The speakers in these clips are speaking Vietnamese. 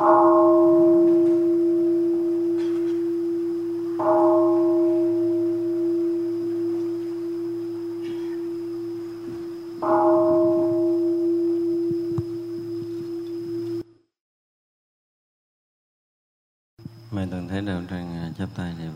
mời toàn thể đạo tràng chắp tay niệm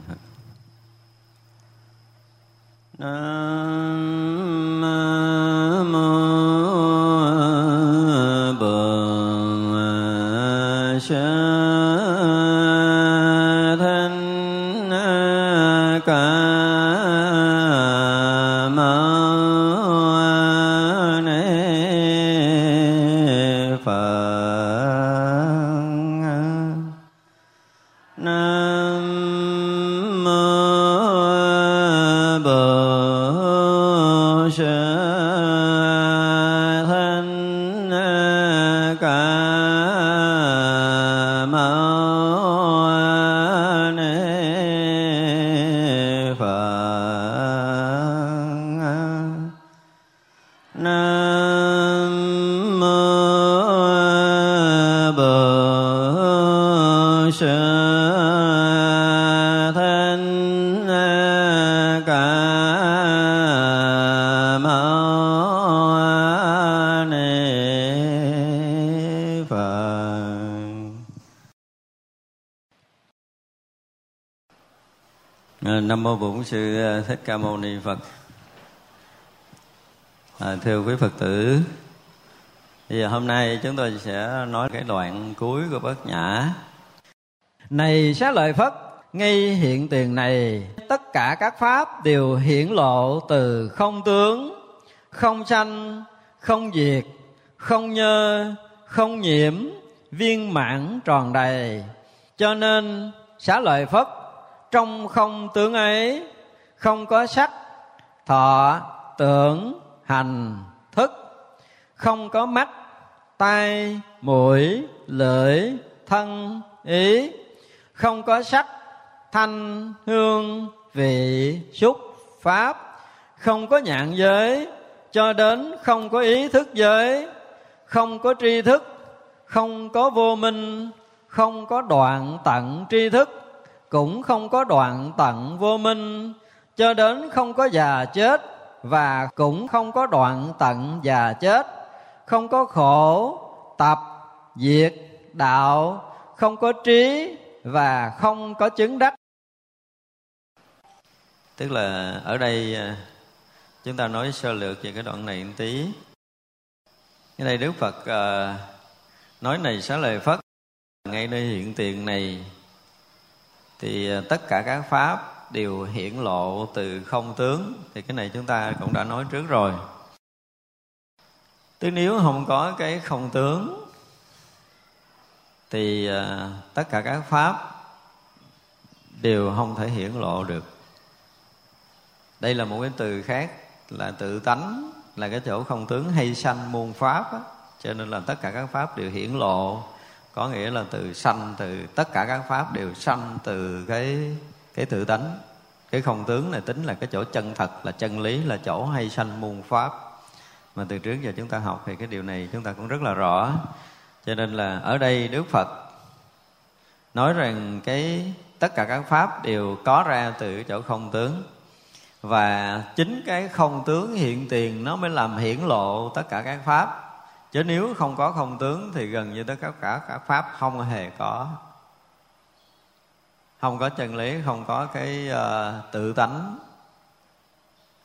nam mô bổn sư à, thích ca mâu ni phật. À, thưa quý phật tử bây giờ hôm nay chúng tôi sẽ nói cái đoạn cuối của bát nhã. Này xá lợi phất ngay hiện tiền này tất cả các pháp đều hiển lộ từ không tướng không sanh không diệt không nhơ không nhiễm viên mãn tròn đầy. Cho nên xá lợi phất trong không tướng ấy, không có sắc, thọ tưởng, hành, thức, không có mắt, tai, mũi, lưỡi, thân, ý, không có sắc, thanh, hương, vị, xúc, pháp, không có nhạn giới, cho đến không có ý thức giới, không có tri thức, không có vô minh, không có đoạn tận tri thức cũng không có đoạn tận vô minh, cho đến không có già chết và cũng không có đoạn tận già chết. Không có khổ, tập, diệt, đạo, không có trí và không có chứng đắc. Tức là ở đây à, chúng ta nói sơ lược về cái đoạn này một tí. Cái đây đức phật à, nói này xá lời phất ngay nơi hiện tiền này thì ờ, tất cả các pháp đều hiển lộ từ không tướng. Thì cái này chúng ta cũng đã nói trước rồi. Tức nếu không có cái không tướng, thì ờ, tất cả các pháp đều không thể hiển lộ được. Đây là một cái từ khác, là tự tánh, là cái chỗ không tướng hay sanh muôn pháp á. cho nên là tất cả các pháp đều hiển lộ có nghĩa là từ sanh, từ tất cả các pháp đều sanh từ cái cái tự tánh. Cái không tướng này tính là cái chỗ chân thật, là chân lý, là chỗ hay sanh muôn pháp. Mà từ trước giờ chúng ta học thì cái điều này chúng ta cũng rất là rõ. Cho nên là ở đây đức phật nói rằng cái, tất cả các pháp đều có ra từ chỗ không tướng. Và chính cái không tướng hiện tiền nó mới làm hiển lộ tất cả các pháp chứ nếu không có không tướng thì gần như tất cả các pháp không hề có. Không có chân lý không có cái uh, tự tánh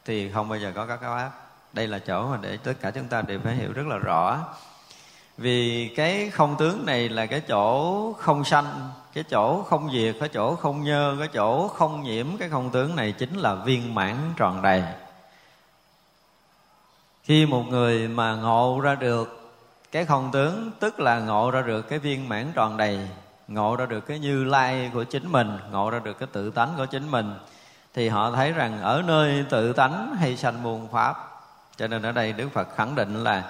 thì không bao giờ có các pháp. Đây là chỗ mà để tất cả chúng ta đều phải hiểu rất là rõ. Vì cái không tướng này là cái chỗ không sanh cái chỗ không diệt cái chỗ không nhơ cái chỗ không nhiễm cái không tướng này chính là viên mãn tròn đầy. Khi một người mà ngộ ra được cái không tướng tức là ngộ ra được cái viên mãn tròn đầy, ngộ ra được cái như lai của chính mình, ngộ ra được cái tự tánh của chính mình. Thì họ thấy rằng ở nơi tự tánh hay sanh muôn pháp, cho nên ở đây đức phật khẳng định là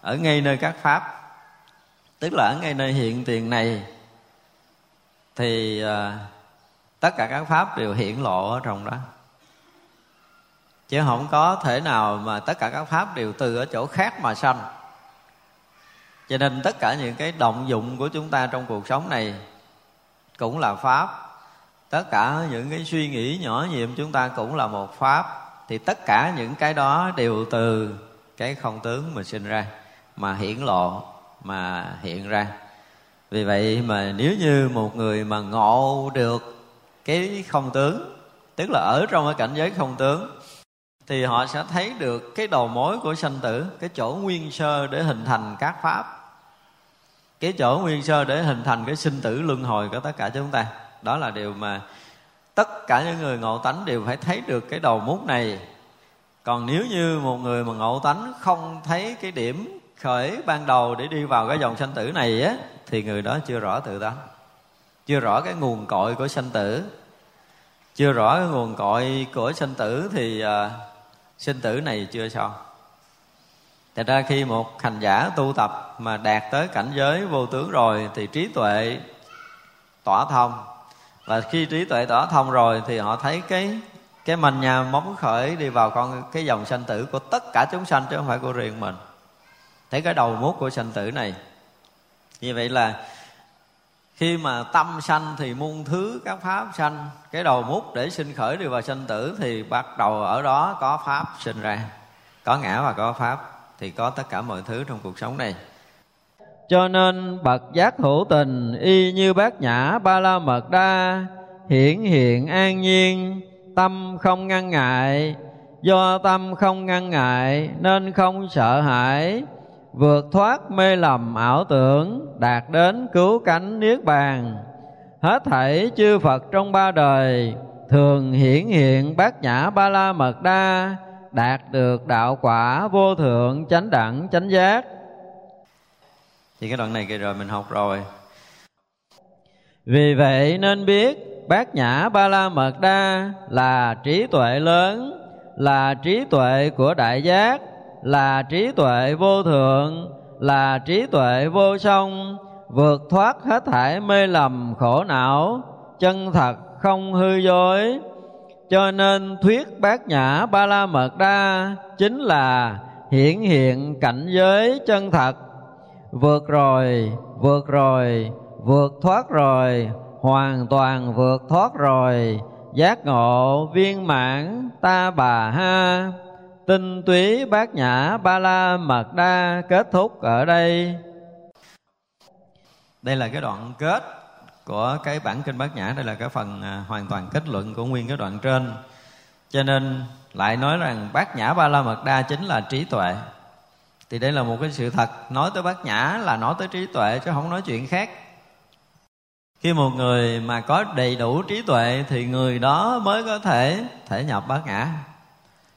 ở ngay nơi các pháp, tức là ở ngay nơi hiện tiền này, thì ờ, tất cả các pháp đều hiển lộ ở trong đó. Chứ không có thể nào mà tất cả các pháp đều từ ở chỗ khác mà sanh cho nên tất cả những cái động dụng của chúng ta trong cuộc sống này cũng là pháp. Tất cả những cái suy nghĩ nhỏ nhiệm chúng ta cũng là một pháp. Thì tất cả những cái đó đều từ cái không tướng mà sinh ra, mà hiển lộ, mà hiện ra. Vì vậy mà nếu như một người mà ngộ được cái không tướng, tức là ở trong cái cảnh giới không tướng, thì họ sẽ thấy được cái đầu mối của sanh tử, cái chỗ nguyên sơ để hình thành các pháp cái chỗ nguyên sơ để hình thành cái sinh tử luân hồi của tất cả chúng ta. Đó là điều mà tất cả những người ngộ tánh đều phải thấy được cái đầu mút này. Còn nếu như một người mà ngộ tánh không thấy cái điểm khởi ban đầu để đi vào cái dòng sanh tử này á thì người đó chưa rõ tự tánh chưa rõ cái nguồn cội của sanh tử. Chưa rõ cái nguồn cội của sanh tử thì uh, sinh tử này chưa xong. Thật ra khi một hành giả tu tập mà đạt tới cảnh giới vô tướng rồi thì trí tuệ tỏa thông. Và khi trí tuệ tỏa thông rồi thì họ thấy cái cái manh nhà móng khởi đi vào con, cái dòng sanh tử của tất cả chúng sanh chứ không phải của riêng mình. Thấy cái đầu mút của sanh tử này. Như vậy là khi mà tâm sanh thì muôn thứ, các pháp sanh, cái đầu mút để sinh khởi đi vào sanh tử thì bắt đầu ở đó có pháp sinh ra. Có ngã và có pháp thì có tất cả mọi thứ trong cuộc sống này. Cho nên bậc giác hữu tình, y như bát nhã ba la mật đa hiển hiện an nhiên, tâm không ngăn ngại. Do tâm không ngăn ngại, nên không sợ hãi, vượt thoát mê lầm ảo tưởng, đạt đến cứu cánh niết bàn. Hết thảy chư phật trong ba đời, thường hiển hiện bát nhã ba la mật đa đạt được đạo quả vô thượng chánh đẳng chánh giác. Thì cái đoạn này kia rồi mình học rồi. Vì vậy nên biết bát nhã ba la mật đa là trí tuệ lớn là trí tuệ của đại giác là trí tuệ vô thượng là trí tuệ vô song vượt thoát hết thảy mê lầm khổ não chân thật không hư dối cho nên thuyết bát nhã ba la mật đa chính là hiển hiện cảnh giới chân thật. Vượt rồi vượt rồi, vượt thoát rồi, hoàn toàn vượt thoát rồi. Giác ngộ viên mãn ta bà ha. Tinh túy bát nhã ba la mật đa kết thúc ở đây. Đây là cái đoạn kết của cái bản kinh bát nhã đây là cái phần à, hoàn toàn kết luận của nguyên cái đoạn trên. Cho nên lại nói rằng bát nhã ba la mật đa chính là trí tuệ. Thì đây là một cái sự thật, nói tới bát nhã là nói tới trí tuệ chứ không nói chuyện khác. Khi một người mà có đầy đủ trí tuệ thì người đó mới có thể thể nhập bát nhã.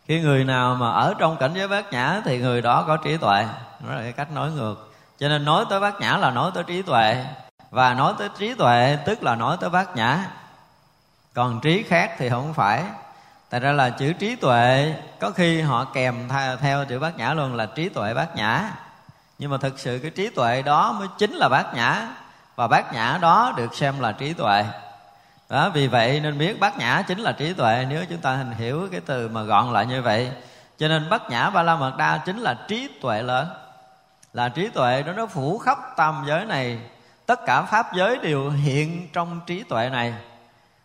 Khi người nào mà ở trong cảnh giới bát nhã thì người đó có trí tuệ. Đó là cái cách nói ngược. Cho nên nói tới bát nhã là nói tới trí tuệ và nói tới trí tuệ tức là nói tới bát nhã. Còn trí khác thì không phải. Tại ra là chữ trí tuệ có khi họ kèm theo, theo chữ bát nhã luôn là trí tuệ bát nhã. Nhưng mà thực sự cái trí tuệ đó mới chính là bát nhã. Và bát nhã đó được xem là trí tuệ. Đó vì vậy nên biết bát nhã chính là trí tuệ nếu chúng ta hình hiểu cái từ mà gọn lại như vậy. Cho nên bát nhã ba la mật đa chính là trí tuệ lớn. Là trí tuệ đó nó phủ khắp tam giới này tất cả pháp giới đều hiện trong trí tuệ này.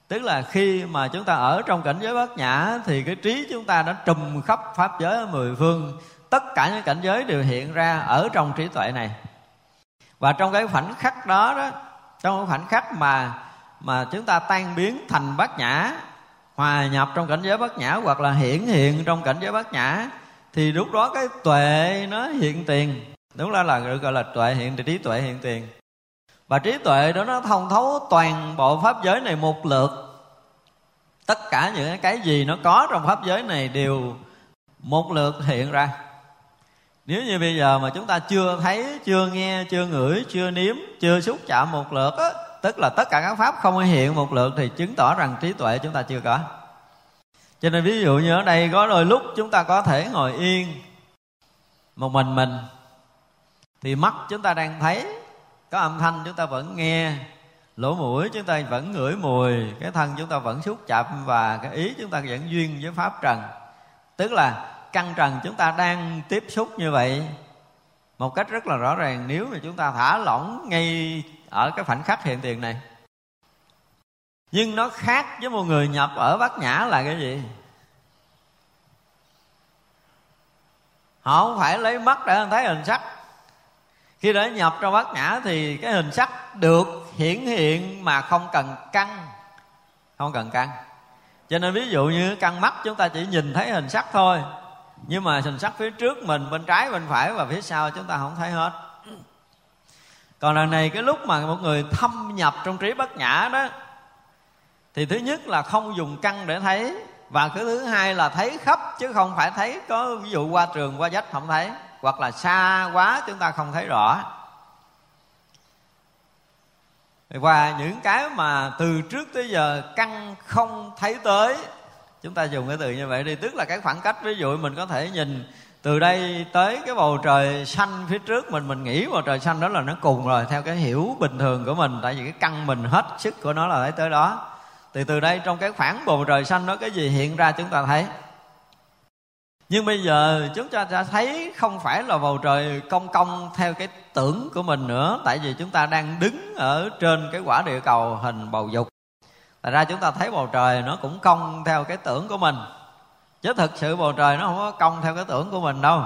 Tức là khi mà chúng ta ở trong cảnh giới bát nhã, thì cái trí chúng ta đã trùm khắp pháp giới ở mười phương. Tất cả những cảnh giới đều hiện ra ở trong trí tuệ này. Và trong cái khoảnh khắc đó đó, trong cái khoảnh khắc mà mà chúng ta tan biến thành bát nhã, hòa nhập trong cảnh giới bát nhã, hoặc là hiển hiện trong cảnh giới bát nhã, thì lúc đó cái tuệ nó hiện tiền. Đúng là là được gọi là tuệ hiện, trí tuệ hiện tiền và trí tuệ đó nó thông thấu toàn bộ pháp giới này một lượt. Tất cả những cái gì nó có trong pháp giới này đều một lượt hiện ra. Nếu như bây giờ mà chúng ta chưa thấy, chưa nghe, chưa ngửi, chưa nếm, chưa xúc chạm một lượt á, tức là tất cả các pháp không hiện một lượt thì chứng tỏ rằng trí tuệ chúng ta chưa có. Cho nên ví dụ như ở đây có đôi lúc chúng ta có thể ngồi yên một mình mình, thì mắt chúng ta đang thấy có âm thanh chúng ta vẫn nghe, lỗ mũi chúng ta vẫn ngửi mùi, cái thân chúng ta vẫn xúc chạm và cái ý chúng ta vẫn duyên với pháp trần. Tức là căn trần chúng ta đang tiếp xúc như vậy, một cách rất là rõ ràng nếu mà chúng ta thả lỏng ngay ở cái khoảnh khắc hiện tiền này. Nhưng nó khác với một người nhập ở bát nhã là cái gì? Họ không phải lấy mắt để thấy hình sắc khi đã nhập trong bát nhã thì cái hình sắc được hiển hiện mà không cần căng. Không cần căng. Cho nên ví dụ như căng mắt chúng ta chỉ nhìn thấy hình sắc thôi. Nhưng mà hình sắc phía trước mình, bên trái, bên phải và phía sau chúng ta không thấy hết. Còn lần này cái lúc mà một người thâm nhập trong trí bất nhã đó, thì thứ nhất là không dùng căn để thấy và cái thứ hai là thấy khắp chứ không phải thấy. Có ví dụ qua trường, qua dách không thấy hoặc là xa quá chúng ta không thấy rõ. Và những cái mà từ trước tới giờ căng không thấy tới, chúng ta dùng cái từ như vậy đi. Tức là cái khoảng cách, ví dụ mình có thể nhìn từ đây tới cái bầu trời xanh phía trước mình mình nghĩ bầu trời xanh đó là nó cùng rồi, theo cái hiểu bình thường của mình. Tại vì cái căn mình hết sức của nó là thấy tới đó. Thì từ đây trong cái khoảng bầu trời xanh đó, cái gì hiện ra chúng ta thấy? Nhưng bây giờ chúng ta đã thấy không phải là bầu trời cong cong theo cái tưởng của mình nữa, tại vì chúng ta đang đứng ở trên cái quả địa cầu hình bầu dục. Thật ra chúng ta thấy bầu trời nó cũng cong theo cái tưởng của mình. Chứ thực sự bầu trời nó không có cong theo cái tưởng của mình đâu.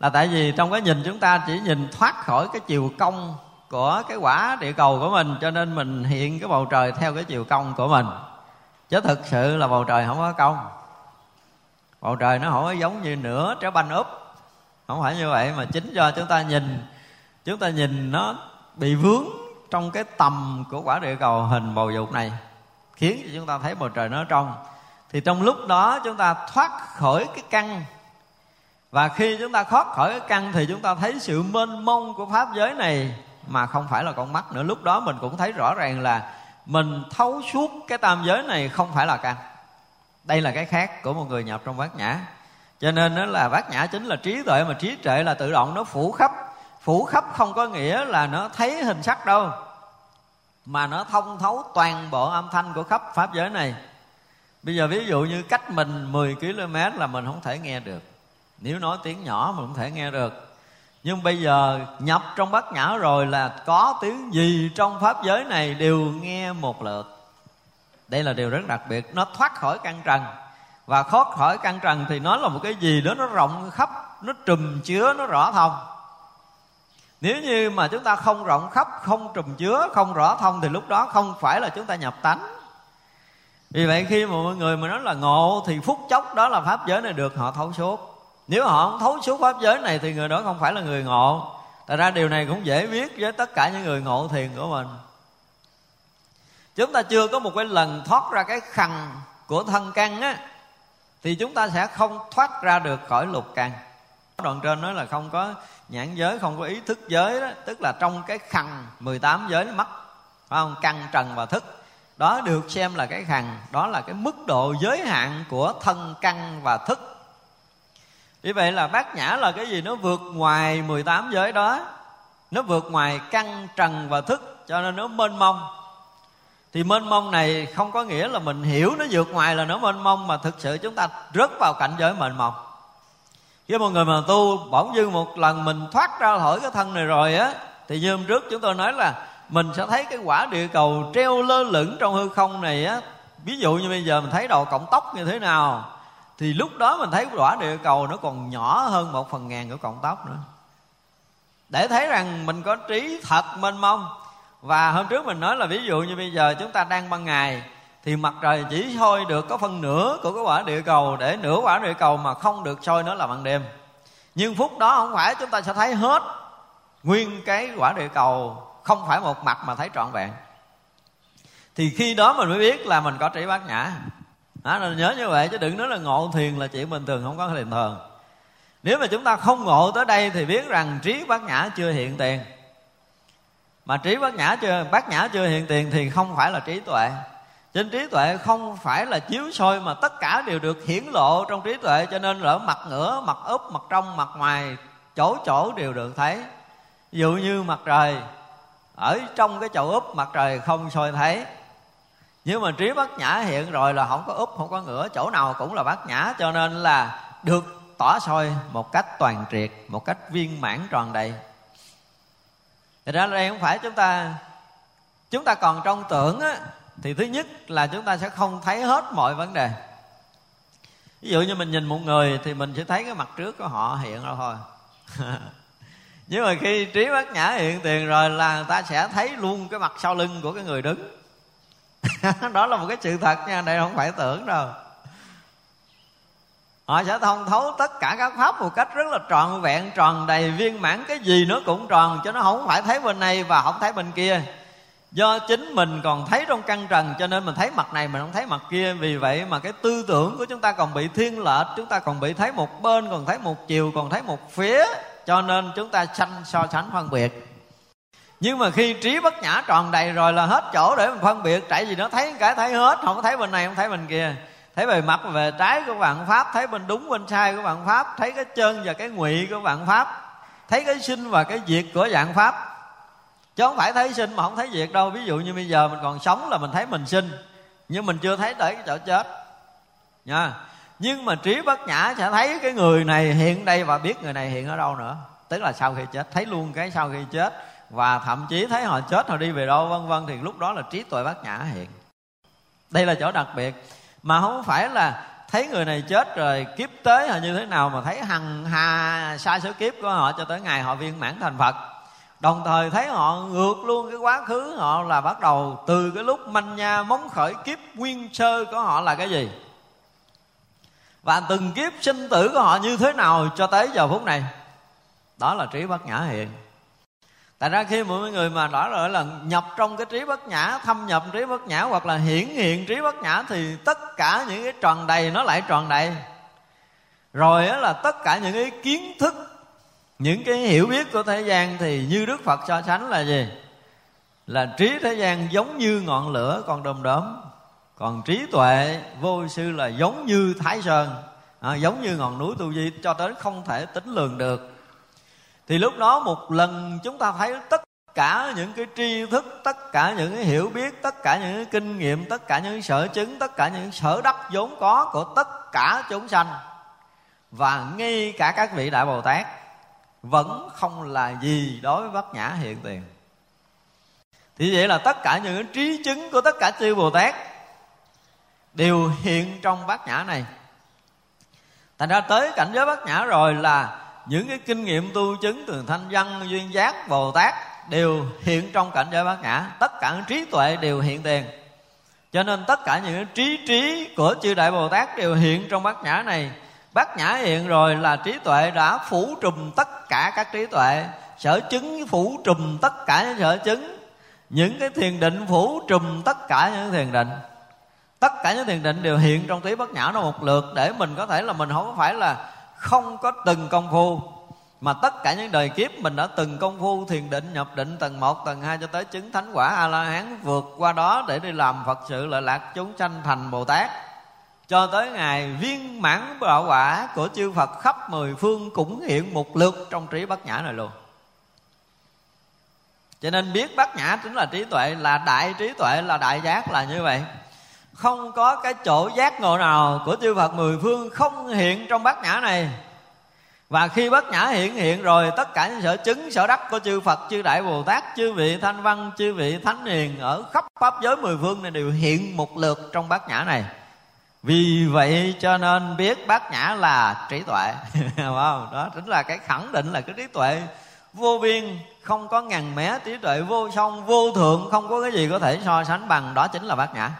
Là tại vì trong cái nhìn chúng ta chỉ nhìn thoát khỏi cái chiều cong của cái quả địa cầu của mình, Cho nên mình hiện cái bầu trời theo cái chiều cong của mình. Chứ thực sự là bầu trời không có cong. Bầu trời, nó không có giống như nửa trái banh úp. Không phải như vậy mà chính do chúng ta nhìn, Chúng ta nhìn nó bị vướng trong cái tầm của quả địa cầu hình bầu dục này, khiến cho chúng ta thấy bầu trời nó trong. Thì trong lúc đó chúng ta thoát khỏi cái căn. Và khi chúng ta thoát khỏi cái căn thì chúng ta thấy sự mênh mông của pháp giới này, mà không phải là con mắt nữa. Lúc đó mình cũng thấy rõ ràng là mình thấu suốt cái tam giới này không phải là căn đây là cái khác của một người nhập trong bát nhã. Cho nên nó là bát nhã chính là trí tuệ, mà trí tuệ là tự động nó phủ khắp. Phủ khắp không có nghĩa là nó thấy hình sắc đâu, mà nó thông thấu toàn bộ âm thanh của khắp pháp giới này. Bây giờ ví dụ như cách mình 10 km là mình không thể nghe được. Nếu nói tiếng nhỏ mình không thể nghe được. Nhưng bây giờ nhập trong bát nhã rồi là có tiếng gì trong pháp giới này đều nghe một lượt đây là điều rất đặc biệt. Nó thoát khỏi căn trần. Và thoát khỏi căn trần thì nó là một cái gì đó nó rộng khắp, nó trùm chứa, nó rõ thông. Nếu như mà chúng ta không rộng khắp, không trùm chứa, không rõ thông thì lúc đó không phải là chúng ta nhập tánh. Vì vậy khi mà mọi người mà nói là ngộ thì phút chốc đó là pháp giới này được họ thấu suốt. Nếu họ không thấu suốt pháp giới này thì người đó không phải là người ngộ. Tại ra điều này cũng dễ biết với tất cả những người ngộ thiền của mình chúng ta chưa có một cái lần thoát ra cái khăn của thân căn á, thì chúng ta sẽ không thoát ra được khỏi lục căn đoạn trên nói là không có nhãn giới, không có ý thức giới đó, tức là trong cái khăn 18 giới mắt phải không? Căn, trần và thức. Đó được xem là cái khăn đó là cái mức độ giới hạn của thân căn và thức. Vì vậy là bát nhã là cái gì? Nó vượt ngoài 18 giới đó, nó vượt ngoài căn, trần và thức, cho nên nó mênh mông thì mênh mông này không có nghĩa là mình hiểu nó vượt ngoài là nó mênh mông, mà thực sự chúng ta rớt vào cảnh giới mênh mông. Khi một người mà tu bỗng dưng một lần mình thoát ra khỏi cái thân này rồi á, thì như hôm trước chúng tôi nói là mình sẽ thấy cái quả địa cầu treo lơ lửng trong hư không này á. Ví dụ như bây giờ mình thấy đầu cộng tóc như thế nào, thì lúc đó mình thấy quả địa cầu nó còn nhỏ hơn một phần ngàn của cộng tóc nữa. Để thấy rằng mình có trí thật mênh mông và hôm trước mình nói là ví dụ như bây giờ chúng ta đang ban ngày thì mặt trời chỉ soi được có phân nửa của cái quả địa cầu để nửa quả địa cầu mà không được soi nó là ban đêm. Nhưng phút đó không phải chúng ta sẽ thấy hết nguyên cái quả địa cầu không phải một mặt mà thấy trọn vẹn. Thì khi đó mình mới biết là mình có trí bát nhã. Đó, nên nhớ như vậy chứ đừng nói là ngộ thiền là chuyện bình thường không có thiền thường nếu mà chúng ta không ngộ tới đây thì biết rằng trí bát nhã chưa hiện tiền mà trí bát nhã chưa? Bát nhã chưa hiện tiền thì không phải là trí tuệ. Trên trí tuệ không phải là chiếu soi mà tất cả đều được hiển lộ trong trí tuệ, cho nên ở mặt ngửa, mặt úp, mặt trong, mặt ngoài, chỗ chỗ đều được thấy. Ví dụ như mặt trời, ở trong cái chậu úp, mặt trời không soi thấy. Nhưng mà trí bát nhã hiện rồi là không có úp, không có ngửa, chỗ nào cũng là bát nhã, cho nên là được tỏ soi một cách toàn triệt, một cách viên mãn tròn đầy. Thật ra đây không phải chúng ta chúng ta còn trong tưởng á, thì thứ nhất là chúng ta sẽ không thấy hết mọi vấn đề. Ví dụ như mình nhìn một người thì mình sẽ thấy cái mặt trước của họ hiện ra thôi. Nhưng mà khi trí bát nhã hiện tiền rồi là người ta sẽ thấy luôn cái mặt sau lưng của cái người đứng. Đó là một cái sự thật nha đây không phải tưởng đâu họ sẽ thông thấu tất cả các pháp một cách rất là trọn vẹn, tròn đầy viên mãn. Cái gì nó cũng tròn cho nó không phải thấy bên này và không thấy bên kia. Do chính mình còn thấy trong căn trần, cho nên mình thấy mặt này, mình không thấy mặt kia. Vì vậy mà cái tư tưởng của chúng ta còn bị thiên lệch, chúng ta còn bị thấy một bên, còn thấy một chiều, còn thấy một phía. Cho nên chúng ta sanh so sánh phân biệt. Nhưng mà khi trí bất nhã tròn đầy rồi là hết chỗ để mình phân biệt. Tại vì nó thấy cái thấy hết, không thấy bên này, không thấy bên kia thấy bề mặt về trái của vạn pháp, thấy bên đúng, bên sai của vạn pháp, thấy cái chân và cái ngụy của vạn pháp, thấy cái sinh và cái diệt của vạn pháp. Chứ không phải thấy sinh mà không thấy diệt đâu. Ví dụ như bây giờ mình còn sống là mình thấy mình sinh, nhưng mình chưa thấy tới cái chỗ chết. Nha. Nhưng mà trí bất nhã sẽ thấy cái người này hiện đây và biết người này hiện ở đâu nữa. Tức là sau khi chết, thấy luôn cái sau khi chết và thậm chí thấy họ chết, họ đi về đâu, vân vân, thì lúc đó là trí tuệ bát nhã hiện. Đây là chỗ đặc biệt mà không phải là thấy người này chết rồi kiếp tới họ như thế nào mà thấy hằng hà sai số kiếp của họ cho tới ngày họ viên mãn thành phật. Đồng thời thấy họ ngược luôn cái quá khứ họ là bắt đầu từ cái lúc manh nha móng khởi kiếp nguyên sơ của họ là cái gì? Và từng kiếp sinh tử của họ như thế nào cho tới giờ phút này? Đó là trí bát nhã hiện tại ra khi mọi người mà nói rồi là nhập trong cái trí bất nhã thâm nhập trí bất nhã hoặc là hiển hiện trí bất nhã thì tất cả những cái tròn đầy nó lại tròn đầy. Rồi đó là tất cả những cái kiến thức những cái hiểu biết của thế gian thì như đức phật so sánh là gì? Là trí thế gian giống như ngọn lửa còn đom đóm còn trí tuệ vô sư là giống như thái sơn à, giống như ngọn núi tu di cho tới không thể tính lường được thì lúc đó một lần chúng ta thấy tất cả những cái tri thức, tất cả những cái hiểu biết, tất cả những cái kinh nghiệm, tất cả những cái sở chứng, tất cả những sở đắc vốn có của tất cả chúng sanh. Và ngay cả các vị đại bồ tát vẫn không là gì đối với bát nhã hiện tiền. Thì vậy là tất cả những trí chứng của tất cả chư bồ tát đều hiện trong bát nhã này. Thành ra tới cảnh giới bát nhã rồi là những cái kinh nghiệm tu chứng từ thanh văn, duyên giác, bồ tát đều hiện trong cảnh giới bát nhã tất cả trí tuệ đều hiện tiền. Cho nên tất cả những trí trí của chư đại bồ tát đều hiện trong bát nhã này. Bát nhã hiện rồi là trí tuệ đã phủ trùm tất cả các trí tuệ. Sở chứng phủ trùm tất cả những sở chứng. Những cái thiền định phủ trùm tất cả những thiền định. Tất cả những thiền định đều hiện trong tí bát nhã nó một lượt để mình có thể là mình không phải là không có từng công phu. Mà tất cả những đời kiếp mình đã từng công phu thiền định nhập định tầng 1, tầng 2 cho tới chứng thánh quả a la hán vượt qua đó để đi làm phật sự lợi lạc chúng sanh thành bồ tát. Cho tới ngày viên mãn đạo quả của chư Phật khắp mười phương cũng hiện một lượt trong trí bát nhã này luôn. Cho nên biết bát nhã chính là trí tuệ là đại trí tuệ là đại giác là như vậy không có cái chỗ giác ngộ nào của chư Phật mười phương không hiện trong bát nhã này. Và khi bát nhã hiện hiện rồi, tất cả những sở chứng, sở đắc của chư Phật, chư Đại Bồ Tát, chư vị thanh văn, chư vị thánh hiền ở khắp pháp giới mười phương này đều hiện một lượt trong bát nhã này. Vì vậy cho nên biết bát nhã là trí tuệ. Không? đó chính là cái khẳng định là cái trí tuệ vô biên, không có ngàn mé trí tuệ vô song, vô thượng, không có cái gì có thể so sánh bằng, đó chính là bát nhã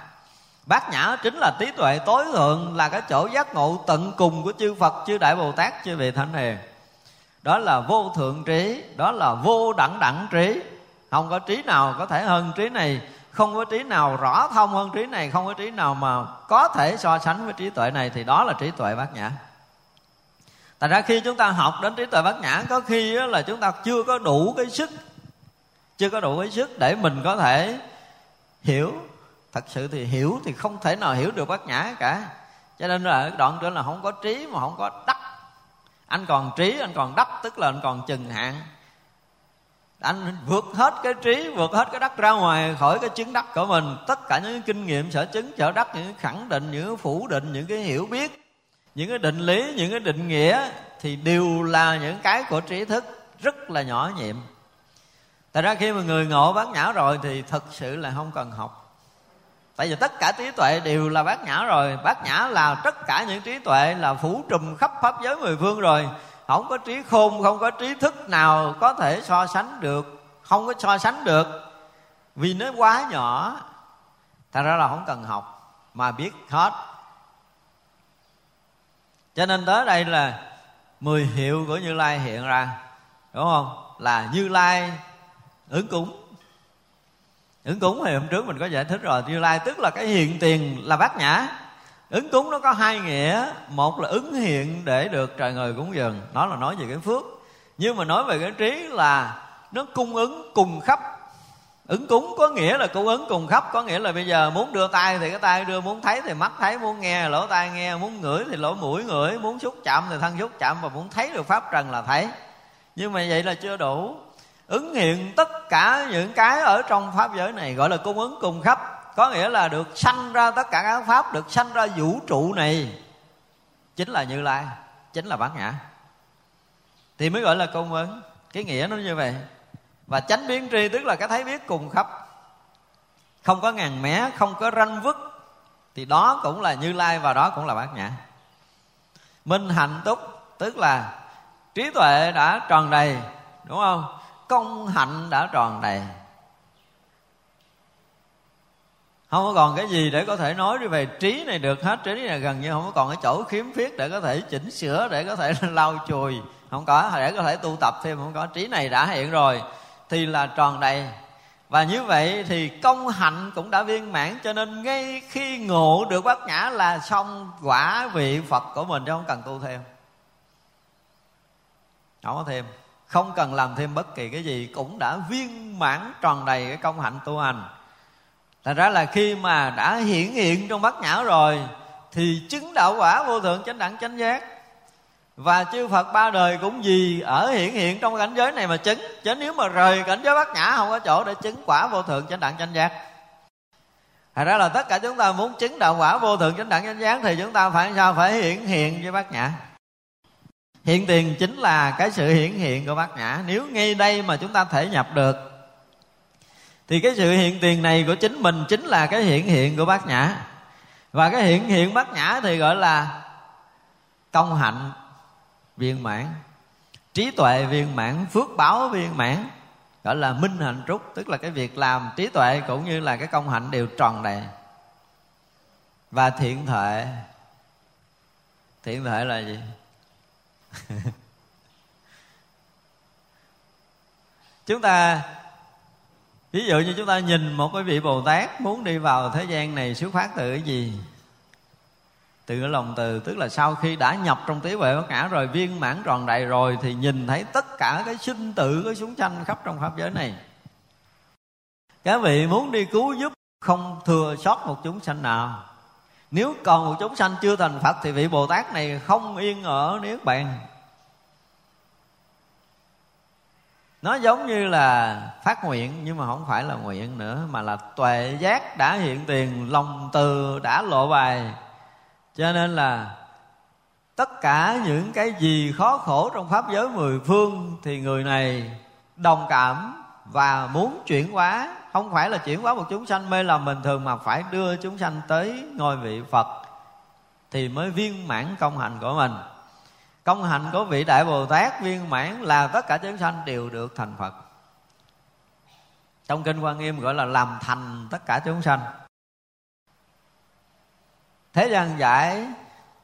bát nhã chính là trí tuệ tối thượng, là cái chỗ giác ngộ tận cùng của chư phật, chư đại bồ tát, chư vị thánh hiền. Đó là vô thượng trí, đó là vô đẳng đẳng trí. Không có trí nào có thể hơn trí này, không có trí nào rõ thông hơn trí này, không có trí nào mà có thể so sánh với trí tuệ này, thì đó là trí tuệ bát nhã. Tại ra khi chúng ta học đến trí tuệ bát nhã, có khi là chúng ta chưa có đủ cái sức, chưa có đủ cái sức để mình có thể hiểu thật sự thì hiểu thì không thể nào hiểu được bát nhã cả. Cho nên là đoạn trên là không có trí mà không có đắc. Anh còn trí, anh còn đắc, tức là anh còn chừng hạn. Anh vượt hết cái trí, vượt hết cái đắc ra ngoài khỏi cái chứng đắc của mình. Tất cả những kinh nghiệm, sở chứng, sở đắc, những khẳng định, những phủ định, những cái hiểu biết, những cái định lý, những cái định nghĩa thì đều là những cái của trí thức rất là nhỏ nhiệm. Tại ra khi mà người ngộ bát nhã rồi thì thật sự là không cần học tại vì tất cả trí tuệ đều là bát nhã rồi. Bát nhã là tất cả những trí tuệ là phủ trùm khắp pháp giới mười phương rồi. Không có trí khôn, không có trí thức nào có thể so sánh được, không có so sánh được. Vì nó quá nhỏ thật ra là không cần học mà biết hết. Cho nên tới đây là mười hiệu của như lai hiện ra, đúng không? Là như lai ứng cúng ứng cúng thì hôm trước mình có giải thích rồi. Như lai tức là cái hiện tiền là bát nhã. Ứng cúng nó có hai nghĩa. Một là ứng hiện để được trời người cúng dường. Nó là nói về cái phước. Nhưng mà nói về cái trí là nó cung ứng cùng khắp. Ứng cúng có nghĩa là cung ứng cùng khắp. Có nghĩa là bây giờ muốn đưa tay thì cái tay, đưa muốn thấy thì mắt thấy, muốn nghe lỗ tai nghe, muốn ngửi thì lỗ mũi ngửi, muốn xúc chạm thì thân xúc chạm và muốn thấy được pháp trần là thấy. Nhưng mà vậy là chưa đủ ứng hiện tất cả những cái ở trong pháp giới này gọi là cung ứng cùng khắp. Có nghĩa là được sanh ra tất cả các pháp, được sanh ra vũ trụ này. Chính là như lai, chính là bát nhã thì mới gọi là cung ứng. Cái nghĩa nó như vậy. Và chánh biến tri tức là cái thấy biết cùng khắp. Không có ngàn mé, không có ranh vứt thì đó cũng là như lai và đó cũng là bát nhã minh hạnh túc, tức là trí tuệ đã tròn đầy, đúng không? Công hạnh đã tròn đầy. Không có còn cái gì để có thể nói về trí này được hết. Trí này gần như không có còn cái chỗ khiếm khuyết để có thể chỉnh sửa, để có thể lau chùi. Không có, để có thể tu tập thêm, không có. Trí này đã hiện rồi, thì là tròn đầy. Và như vậy thì công hạnh cũng đã viên mãn, cho nên ngay khi ngộ được bát nhã là xong quả vị phật của mình, chứ không cần tu thêm. Không có thêm không cần làm thêm bất kỳ cái gì, cũng đã viên mãn tròn đầy cái công hạnh tu hành. Thành ra là khi mà đã hiển hiện trong bát nhã rồi, thì chứng đạo quả vô thượng chánh đẳng chánh giác. Và chư Phật ba đời cũng gì ở hiện hiện trong cảnh giới này mà chứng. Chứ nếu mà rời cảnh giới bát nhã không có chỗ để chứng quả vô thượng chánh đẳng chánh giác. Thật ra là tất cả chúng ta muốn chứng đạo quả vô thượng chánh đẳng chánh giác thì chúng ta phải sao? Phải hiện hiện với bát nhã hiện tiền chính là cái sự hiển hiện của bát nhã. Nếu ngay đây mà chúng ta thể nhập được, thì cái sự hiện tiền này của chính mình chính là cái hiện hiện của bát nhã. Và cái hiện hiện bát nhã thì gọi là công hạnh viên mãn, trí tuệ viên mãn, phước báo viên mãn, gọi là minh hạnh trúc. Tức là cái việc làm trí tuệ cũng như là cái công hạnh đều tròn đầy. Và thiện thệ thiện thệ là gì? chúng ta, ví dụ như chúng ta nhìn một cái vị bồ tát muốn đi vào thế gian này xuất phát từ cái gì? Từ cái lòng từ, tức là sau khi đã nhập trong tí huệ bất ngã rồi, viên mãn tròn đầy rồi, thì nhìn thấy tất cả cái sinh tử, cái súng sanh khắp trong pháp giới này. Các vị muốn đi cứu giúp, không thừa sót một chúng sanh nào nếu còn một chúng sanh chưa thành phật thì vị bồ tát này không yên ở niết bàn. Nó giống như là phát nguyện, nhưng mà không phải là nguyện nữa, mà là tuệ giác đã hiện tiền, lòng từ đã lộ bài. Cho nên là tất cả những cái gì khó khổ trong pháp giới mười phương thì người này đồng cảm và muốn chuyển hóa không phải là chuyển hóa một chúng sanh, mê làm bình thường, mà phải đưa chúng sanh tới ngôi vị phật thì mới viên mãn công hạnh của mình. Công hạnh của vị đại bồ tát viên mãn là tất cả chúng sanh đều được thành phật. Trong kinh quan nghiêm gọi là làm thành tất cả chúng sanh. Thế gian giải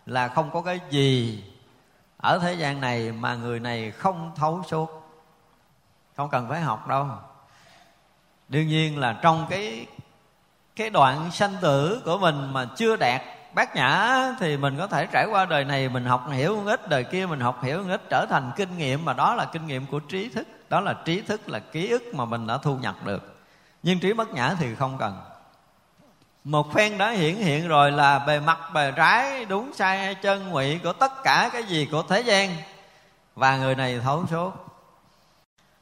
là không có cái gì ở thế gian này mà người này không thấu suốt. Không cần phải học đâu đương nhiên là trong cái cái đoạn sanh tử của mình mà chưa đạt bát nhã thì mình có thể trải qua đời này mình học hiểu một ít, đời kia mình học hiểu một ít, trở thành kinh nghiệm mà đó là kinh nghiệm của trí thức, đó là trí thức là ký ức mà mình đã thu nhập được. Nhưng trí bất nhã thì không cần. Một phen đã hiển hiện rồi là bề mặt, bề trái, đúng sai, hay chân, ngụy của tất cả cái gì của thế gian. Và người này thấu suốt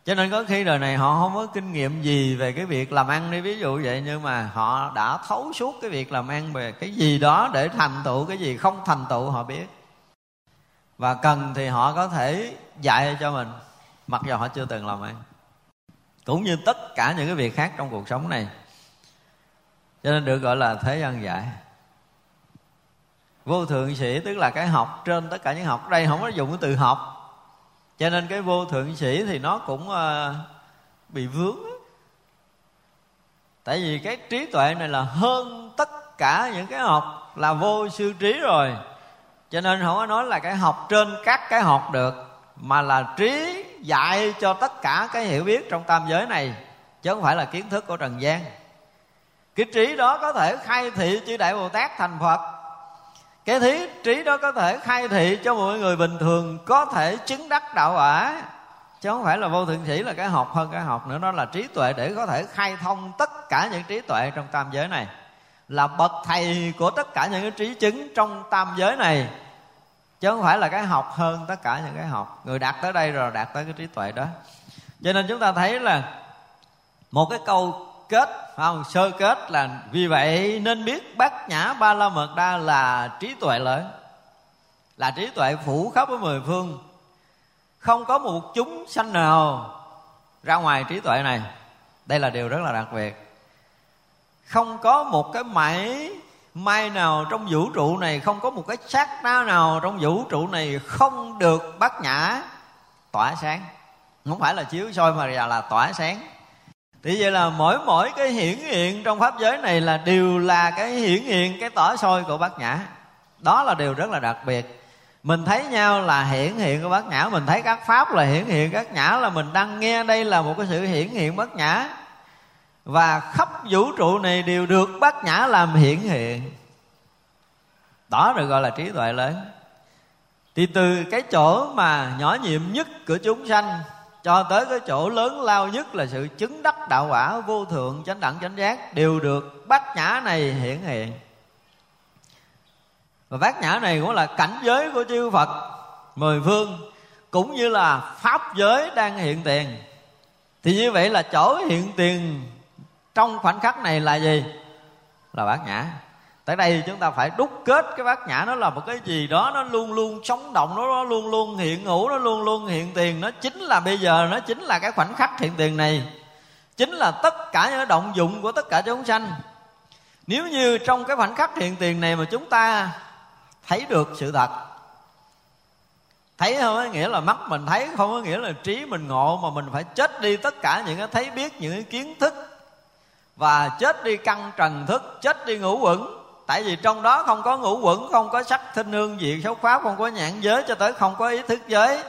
cho nên có khi đời này họ không có kinh nghiệm gì về cái việc làm ăn đi, ví dụ vậy, nhưng mà họ đã thấu suốt cái việc làm ăn về cái gì đó để thành tựu cái gì không thành tựu, họ biết. Và cần thì họ có thể dạy cho mình, mặc dù họ chưa từng làm ăn, cũng như tất cả những cái việc khác trong cuộc sống này. Cho nên được gọi là thế gian dạy. Vô thượng sĩ, tức là cái học trên tất cả những học đây, không có dùng cái từ học cho nên cái vô thượng sĩ thì nó cũng uh, bị vướng tại vì cái trí tuệ này là hơn tất cả những cái học là vô sư trí rồi. Cho nên không có nói là cái học trên các cái học được mà là trí dạy cho tất cả cái hiểu biết trong tam giới này chứ không phải là kiến thức của trần gian. Cái trí đó có thể khai thị chư đại bồ tát thành phật cái thí trí đó có thể khai thị cho mọi người bình thường, có thể chứng đắc đạo quả chứ không phải là vô thượng sĩ là cái học hơn cái học nữa, nó là trí tuệ để có thể khai thông tất cả những trí tuệ trong tam giới này. Là bậc thầy của tất cả những cái trí chứng trong tam giới này. Chứ không phải là cái học hơn tất cả những cái học. Người đạt tới đây rồi, đạt tới cái trí tuệ đó. Cho nên chúng ta thấy là một cái câu kết. Không, sơ kết là vì vậy nên biết bát nhã ba la mật đa là trí tuệ lớn là trí tuệ phủ khắp với mười phương. Không có một chúng sanh nào ra ngoài trí tuệ này. Đây là điều rất là đặc biệt. Không có một cái mảy may nào trong vũ trụ này, không có một cái sát na nào trong vũ trụ này không được bát nhã tỏa sáng. Không phải là chiếu soi mà là tỏa sáng thì vậy là mỗi mỗi cái hiển hiện trong pháp giới này là đều là cái hiển hiện cái tỏ soi của bát nhã. Đó là điều rất là đặc biệt. Mình thấy nhau là hiển hiện của bát nhã, mình thấy các pháp là hiển hiện, các nhã là mình đang nghe đây là một cái sự hiển hiện bát nhã. Và khắp vũ trụ này đều được bát nhã làm hiển hiện. Đó được gọi là trí tuệ lớn. Thì từ cái chỗ mà nhỏ nhiệm nhất của chúng sanh cho tới cái chỗ lớn lao nhất là sự chứng đắc đạo quả vô thượng chánh đẳng chánh giác đều được bát nhã này hiển hiện. Và bát nhã này cũng là cảnh giới của chư Phật mười phương, cũng như là pháp giới đang hiện tiền. Thì như vậy là chỗ hiện tiền trong khoảnh khắc này là gì? Là bát nhã tại đây chúng ta phải đúc kết cái bát nhã nó là một cái gì đó, nó luôn luôn sống động, nó luôn luôn hiện hữu, nó luôn luôn hiện tiền. Nó chính là bây giờ, nó chính là cái khoảnh khắc hiện tiền này. Chính là tất cả những động dụng của tất cả chúng sanh. Nếu như trong cái khoảnh khắc hiện tiền này mà chúng ta thấy được sự thật, thấy không có nghĩa là mắt mình thấy, không có nghĩa là trí mình ngộ, mà mình phải chết đi tất cả những cái thấy biết, những cái kiến thức, và chết đi căng trần thức, chết đi ngủ quẩn tại vì trong đó không có ngũ quẩn, không có sắc thinh hương vị xấu pháp, không có nhãn giới, cho tới không có ý thức giới.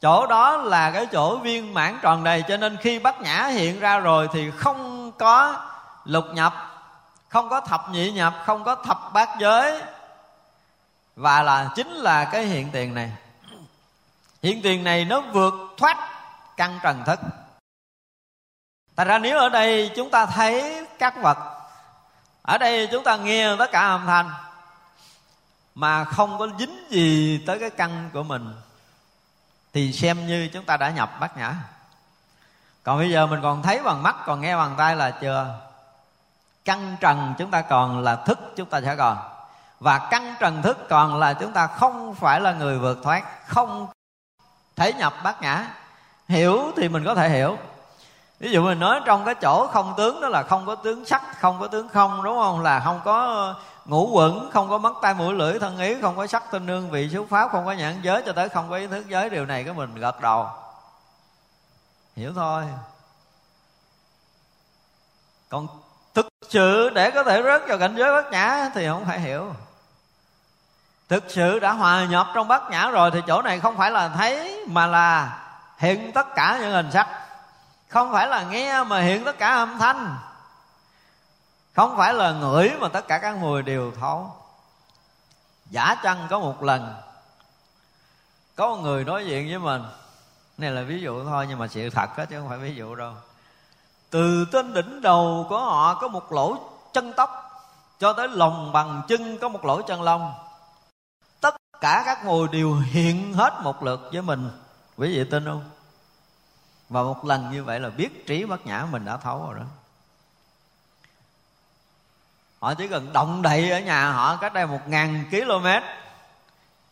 Chỗ đó là cái chỗ viên mãn tròn đầy, cho nên khi bắt nhã hiện ra rồi thì không có lục nhập, không có thập nhị nhập, không có thập bát giới. Và là, chính là cái hiện tiền này. Hiện tiền này nó vượt thoát căn trần thức. Tại ra nếu ở đây chúng ta thấy các vật ở đây chúng ta nghe tất cả âm thanh, Mà không có dính gì tới cái căn của mình, Thì xem như chúng ta đã nhập bát nhã. Còn bây giờ mình còn thấy bằng mắt, Còn nghe bằng tay là chưa? Căn trần chúng ta còn là thức chúng ta sẽ còn. Và căn trần thức còn là chúng ta không phải là người vượt thoát, Không thể nhập bát nhã. Hiểu thì mình có thể hiểu ví dụ mình nói trong cái chỗ không tướng đó là không có tướng sắc, không có tướng không, đúng không? Là không có ờ, ngũ quẩn, không có mắt tay mũi, lưỡi, thân ý, không có sắc, tinh nương vị xúc pháp, không có nhãn giới cho tới không có ý thức giới. Điều này cái mình gật đầu. Hiểu thôi. Còn thực sự để có thể rớt vào cảnh giới bát nhã thì không phải hiểu. Thực sự đã hòa nhập trong bát nhã rồi thì chỗ này không phải là thấy, mà là hiện tất cả những hình sắc không phải là nghe mà hiện tất cả âm thanh. Không phải là ngửi mà tất cả các mùi đều thấu. Giả chăng có một lần, có một người nói chuyện với mình. Này là ví dụ thôi, nhưng mà sự thật đó chứ không phải ví dụ đâu. Từ trên đỉnh đầu của họ có một lỗ chân tóc, cho tới lòng bằng chân có một lỗ chân lông. Tất cả các mùi đều hiện hết một lượt với mình. Quý vị tin không? Và một lần như vậy là biết trí bát nhã mình đã thấu rồi đó. Họ chỉ cần động đậy ở nhà họ cách đây một ngàn km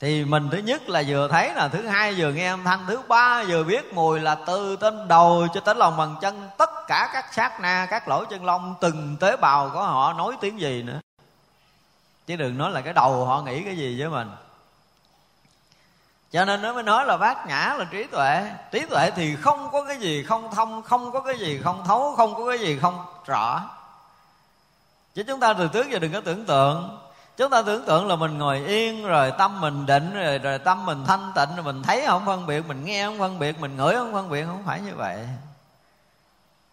thì mình thứ nhất là vừa thấy là thứ hai vừa nghe âm thanh, thứ ba vừa biết mùi là từ trên đầu cho tới lòng bàn chân, tất cả các sát na, các lỗ chân lông, từng tế bào của họ nói tiếng gì nữa. Chứ đừng nói là cái đầu họ nghĩ cái gì với mình cho nên nó mới nói là bát nhã là trí tuệ. Trí tuệ thì không có cái gì không thông không có cái gì không thấu không có cái gì không rõ. Chứ chúng ta từ trước giờ đừng có tưởng tượng. Chúng ta tưởng tượng là mình ngồi yên rồi tâm mình định rồi, rồi tâm mình thanh tịnh rồi mình thấy không phân biệt mình nghe không phân biệt mình ngửi không phân biệt không phải như vậy.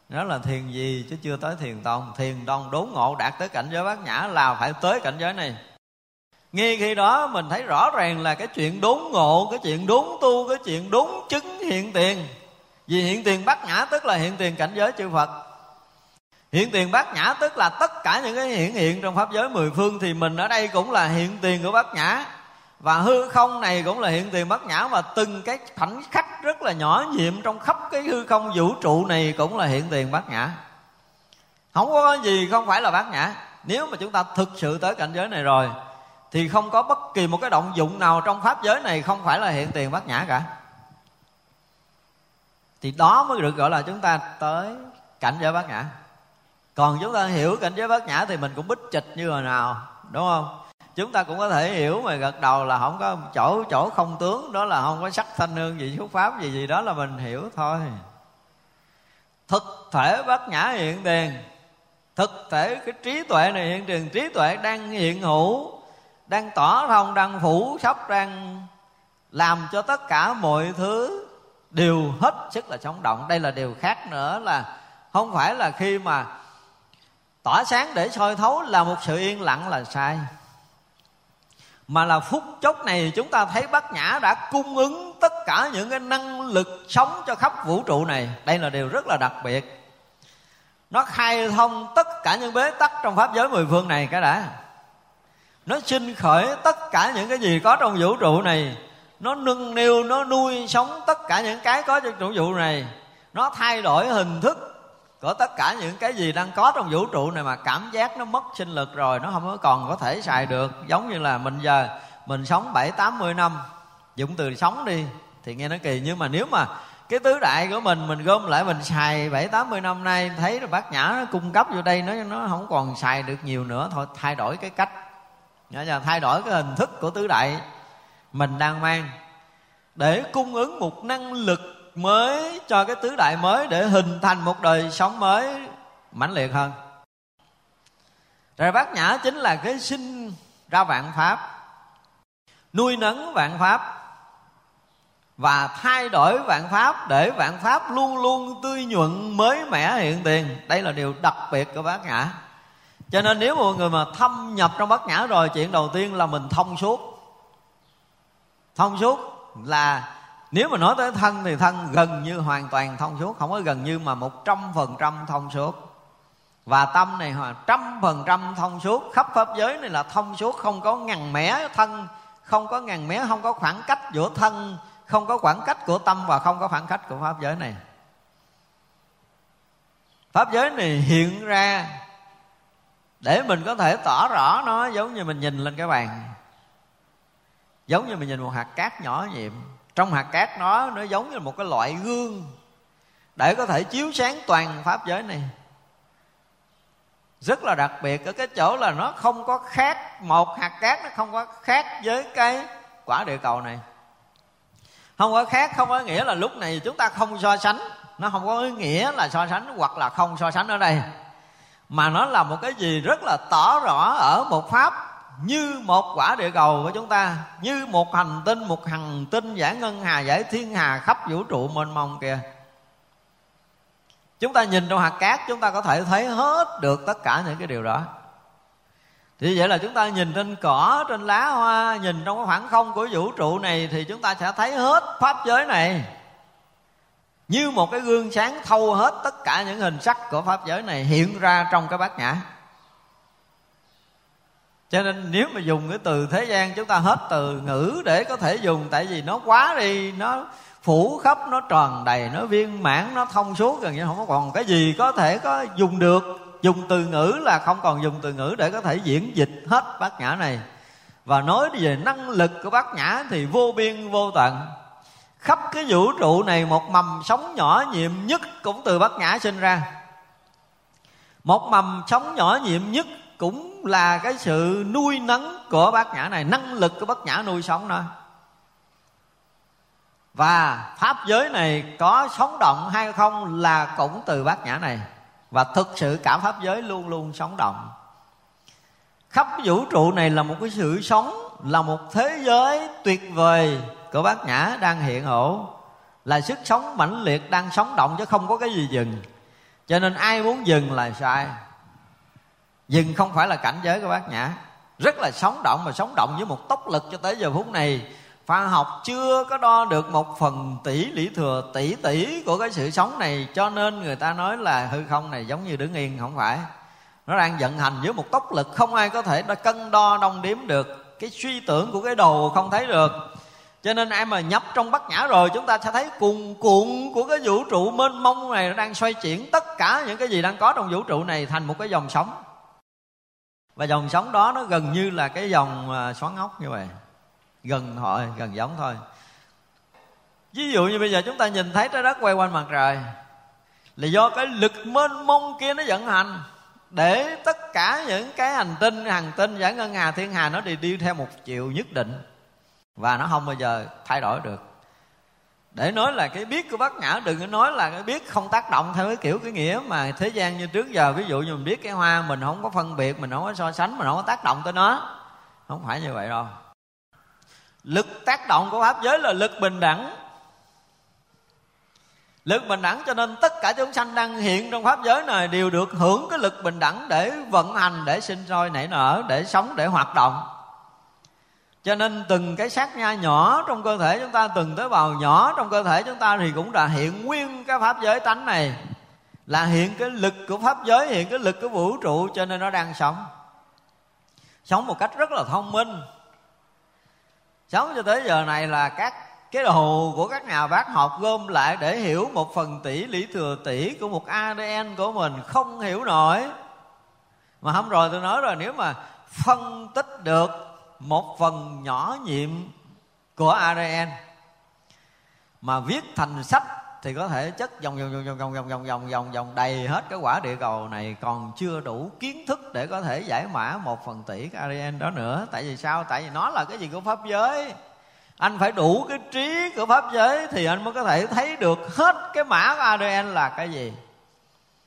Đó là thiền gì chứ chưa tới thiền tông. Thiền tông đốn ngộ đạt tới cảnh giới bát nhã là phải tới cảnh giới này ngay khi đó mình thấy rõ ràng là cái chuyện đốn ngộ, cái chuyện đốn tu, cái chuyện đốn chứng hiện tiền. Vì hiện tiền bát nhã tức là hiện tiền cảnh giới chư phật. Hiện tiền bát nhã tức là tất cả những cái hiện hiện trong pháp giới mười phương thì mình ở đây cũng là hiện tiền của bát nhã. Và hư không này cũng là hiện tiền bát nhã và từng cái khoảnh khắc rất là nhỏ nhiệm trong khắp cái hư không vũ trụ này cũng là hiện tiền bát nhã. Không có gì không phải là bát nhã. Nếu mà chúng ta thực sự tới cảnh giới này rồi thì không có bất kỳ một cái động dụng nào trong pháp giới này không phải là hiện tiền bát nhã cả. Thì đó mới được gọi là chúng ta tới cảnh giới bát nhã. Còn chúng ta hiểu cảnh giới bát nhã thì mình cũng bích trịch như hồi nào, đúng không? Chúng ta cũng có thể hiểu mà gật đầu là không có chỗ chỗ không tướng, đó là không có sắc thanh hương gì xuất pháp gì gì, đó là mình hiểu thôi. Thực thể bát nhã hiện tiền, thực thể cái trí tuệ này hiện tiền, trí tuệ đang hiện hữu đang tỏ thông đang phủ sóc đang làm cho tất cả mọi thứ đều hết sức là sống động. Đây là điều khác nữa là không phải là khi mà tỏa sáng để soi thấu là một sự yên lặng là sai, mà là phút chốc này chúng ta thấy bát nhã đã cung ứng tất cả những cái năng lực sống cho khắp vũ trụ này. Đây là điều rất là đặc biệt. Nó khai thông tất cả những bế tắc trong pháp giới mười phương này cái đã nó sinh khởi tất cả những cái gì có trong vũ trụ này. Nó nâng niu, nó nuôi sống tất cả những cái có trong vũ trụ này. Nó thay đổi hình thức của tất cả những cái gì đang có trong vũ trụ này mà cảm giác nó mất sinh lực rồi, nó không có còn có thể xài được. Giống như là mình giờ, mình sống bảy, tám mươi năm dụng từ sống đi, thì nghe nó kỳ. Nhưng mà nếu mà cái tứ đại của mình mình gom lại, mình xài bảy, tám mươi năm nay, thấy là bác nhã nó cung cấp vô đây, nó nó không còn xài được nhiều nữa, thôi thay đổi cái cách nhà thay đổi cái hình thức của tứ đại mình đang mang để cung ứng một năng lực mới cho cái tứ đại mới để hình thành một đời sống mới mãnh liệt hơn. Rồi bát nhã chính là cái sinh ra vạn pháp, nuôi nấng vạn pháp và thay đổi vạn pháp để vạn pháp luôn luôn tươi nhuận mới mẻ hiện tiền. Đây là điều đặc biệt của bát nhã cho nên nếu mọi người mà thâm nhập trong bát nhã rồi, chuyện đầu tiên là mình thông suốt. Thông suốt là nếu mà nói tới thân thì thân gần như hoàn toàn thông suốt, không có gần như mà một trăm phần trăm thông suốt. Và tâm này hoàn trăm phần trăm thông suốt. Khắp pháp giới này là thông suốt, không có ngằn mé thân, không có ngàn mé không có khoảng cách giữa thân, không có khoảng cách của tâm và không có khoảng cách của pháp giới này. Pháp giới này hiện ra để mình có thể tỏ rõ nó giống như mình nhìn lên cái bàn. Giống như mình nhìn một hạt cát nhỏ nhiệm. Trong hạt cát nó nó giống như một cái loại gương để có thể chiếu sáng toàn pháp giới này. Rất là đặc biệt ở cái chỗ là nó không có khác, một hạt cát nó không có khác với cái quả địa cầu này. Không có khác, không có nghĩa là lúc này chúng ta không so sánh. Nó không có ý nghĩa là so sánh hoặc là không so sánh ở đây mà nó là một cái gì rất là tỏ rõ ở một pháp, như một quả địa cầu của chúng ta, như một hành tinh, một hành tinh giải ngân hà giải thiên hà khắp vũ trụ mênh mông kìa. Chúng ta nhìn trong hạt cát, chúng ta có thể thấy hết được tất cả những cái điều đó. Thì vậy là chúng ta nhìn trên cỏ, trên lá hoa, nhìn trong cái khoảng không của vũ trụ này, thì chúng ta sẽ thấy hết pháp giới này như một cái gương sáng thâu hết tất cả những hình sắc của pháp giới này hiện ra trong cái bát nhã. Cho nên nếu mà dùng cái từ thế gian, chúng ta hết từ ngữ để có thể dùng, tại vì nó quá đi, nó phủ khắp, nó tròn đầy, nó viên mãn, nó thông suốt gần như không còn cái gì có thể có dùng được. Dùng từ ngữ là không còn dùng từ ngữ để có thể diễn dịch hết bát nhã này. Và nói về năng lực của bát nhã thì vô biên vô tận khắp cái vũ trụ này một mầm sống nhỏ nhiệm nhất cũng từ bát nhã sinh ra. Một mầm sống nhỏ nhiệm nhất cũng là cái sự nuôi nấng của bát nhã này, năng lực của bát nhã nuôi sống nó. Và pháp giới này có sống động hay không là cũng từ bát nhã này. Và thực sự cả pháp giới luôn luôn sống động. Khắp vũ trụ này là một cái sự sống, là một thế giới tuyệt vời của bát nhã đang hiện hữu là sức sống mãnh liệt đang sống động chứ không có cái gì dừng. Cho nên ai muốn dừng là sai. Dừng không phải là cảnh giới của bát nhã. Rất là sống động mà sống động với một tốc lực cho tới giờ phút này. Khoa học chưa có đo được một phần tỷ lý thừa tỷ tỷ của cái sự sống này. Cho nên người ta nói là hư không này giống như đứng yên, không phải. Nó đang vận hành với một tốc lực không ai có thể cân đo, đong đếm được. Cái suy tưởng của cái đầu không thấy được cho nên ai mà nhấp trong bát nhã rồi, chúng ta sẽ thấy cuồn cuộn của cái vũ trụ mênh mông này nó đang xoay chuyển tất cả những cái gì đang có trong vũ trụ này thành một cái dòng sống và dòng sống đó nó gần như là cái dòng à, xoắn ốc như vậy. Gần thôi, gần giống thôi. Ví dụ như bây giờ chúng ta nhìn thấy trái đất quay quanh mặt trời, là do cái lực mênh mông kia nó vận hành để tất cả những cái hành tinh hành tinh giải ngân hà thiên hà nó đi đi theo một chiều nhất định và nó không bao giờ thay đổi được. Để nói là cái biết của bác nhã đừng có nói là cái biết không tác động theo cái kiểu, cái nghĩa mà thế gian như trước giờ. Ví dụ như mình biết cái hoa, mình không có phân biệt, mình không có so sánh, mình không có tác động tới nó. Không phải như vậy đâu. Lực tác động của pháp giới là lực bình đẳng. Lực bình đẳng cho nên tất cả chúng sanh đang hiện trong pháp giới này đều được hưởng cái lực bình đẳng để vận hành, để sinh sôi, nảy nở, để sống, để hoạt động cho nên từng cái sát nha nhỏ trong cơ thể chúng ta, từng tế bào nhỏ trong cơ thể chúng ta thì cũng đã hiện nguyên cái pháp giới tánh này. Là hiện cái lực của pháp giới, hiện cái lực của vũ trụ, cho nên nó đang sống. Sống một cách rất là thông minh. Sống cho tới giờ này là các cái đồ của các nhà bác học gom lại để hiểu một phần tỷ lý thừa tỷ của một ADN của mình, không hiểu nổi. Mà hôm rồi tôi nói rồi, nếu mà phân tích được một phần nhỏ nhiệm của ADN mà viết thành sách thì có thể chất vòng vòng vòng vòng vòng vòng vòng vòng vòng vòng đầy hết cái quả địa cầu này còn chưa đủ kiến thức để có thể giải mã một phần tỷ cái ADN đó nữa tại vì sao tại vì nó là cái gì của pháp giới anh phải đủ cái trí của pháp giới thì anh mới có thể thấy được hết cái mã của ADN là cái gì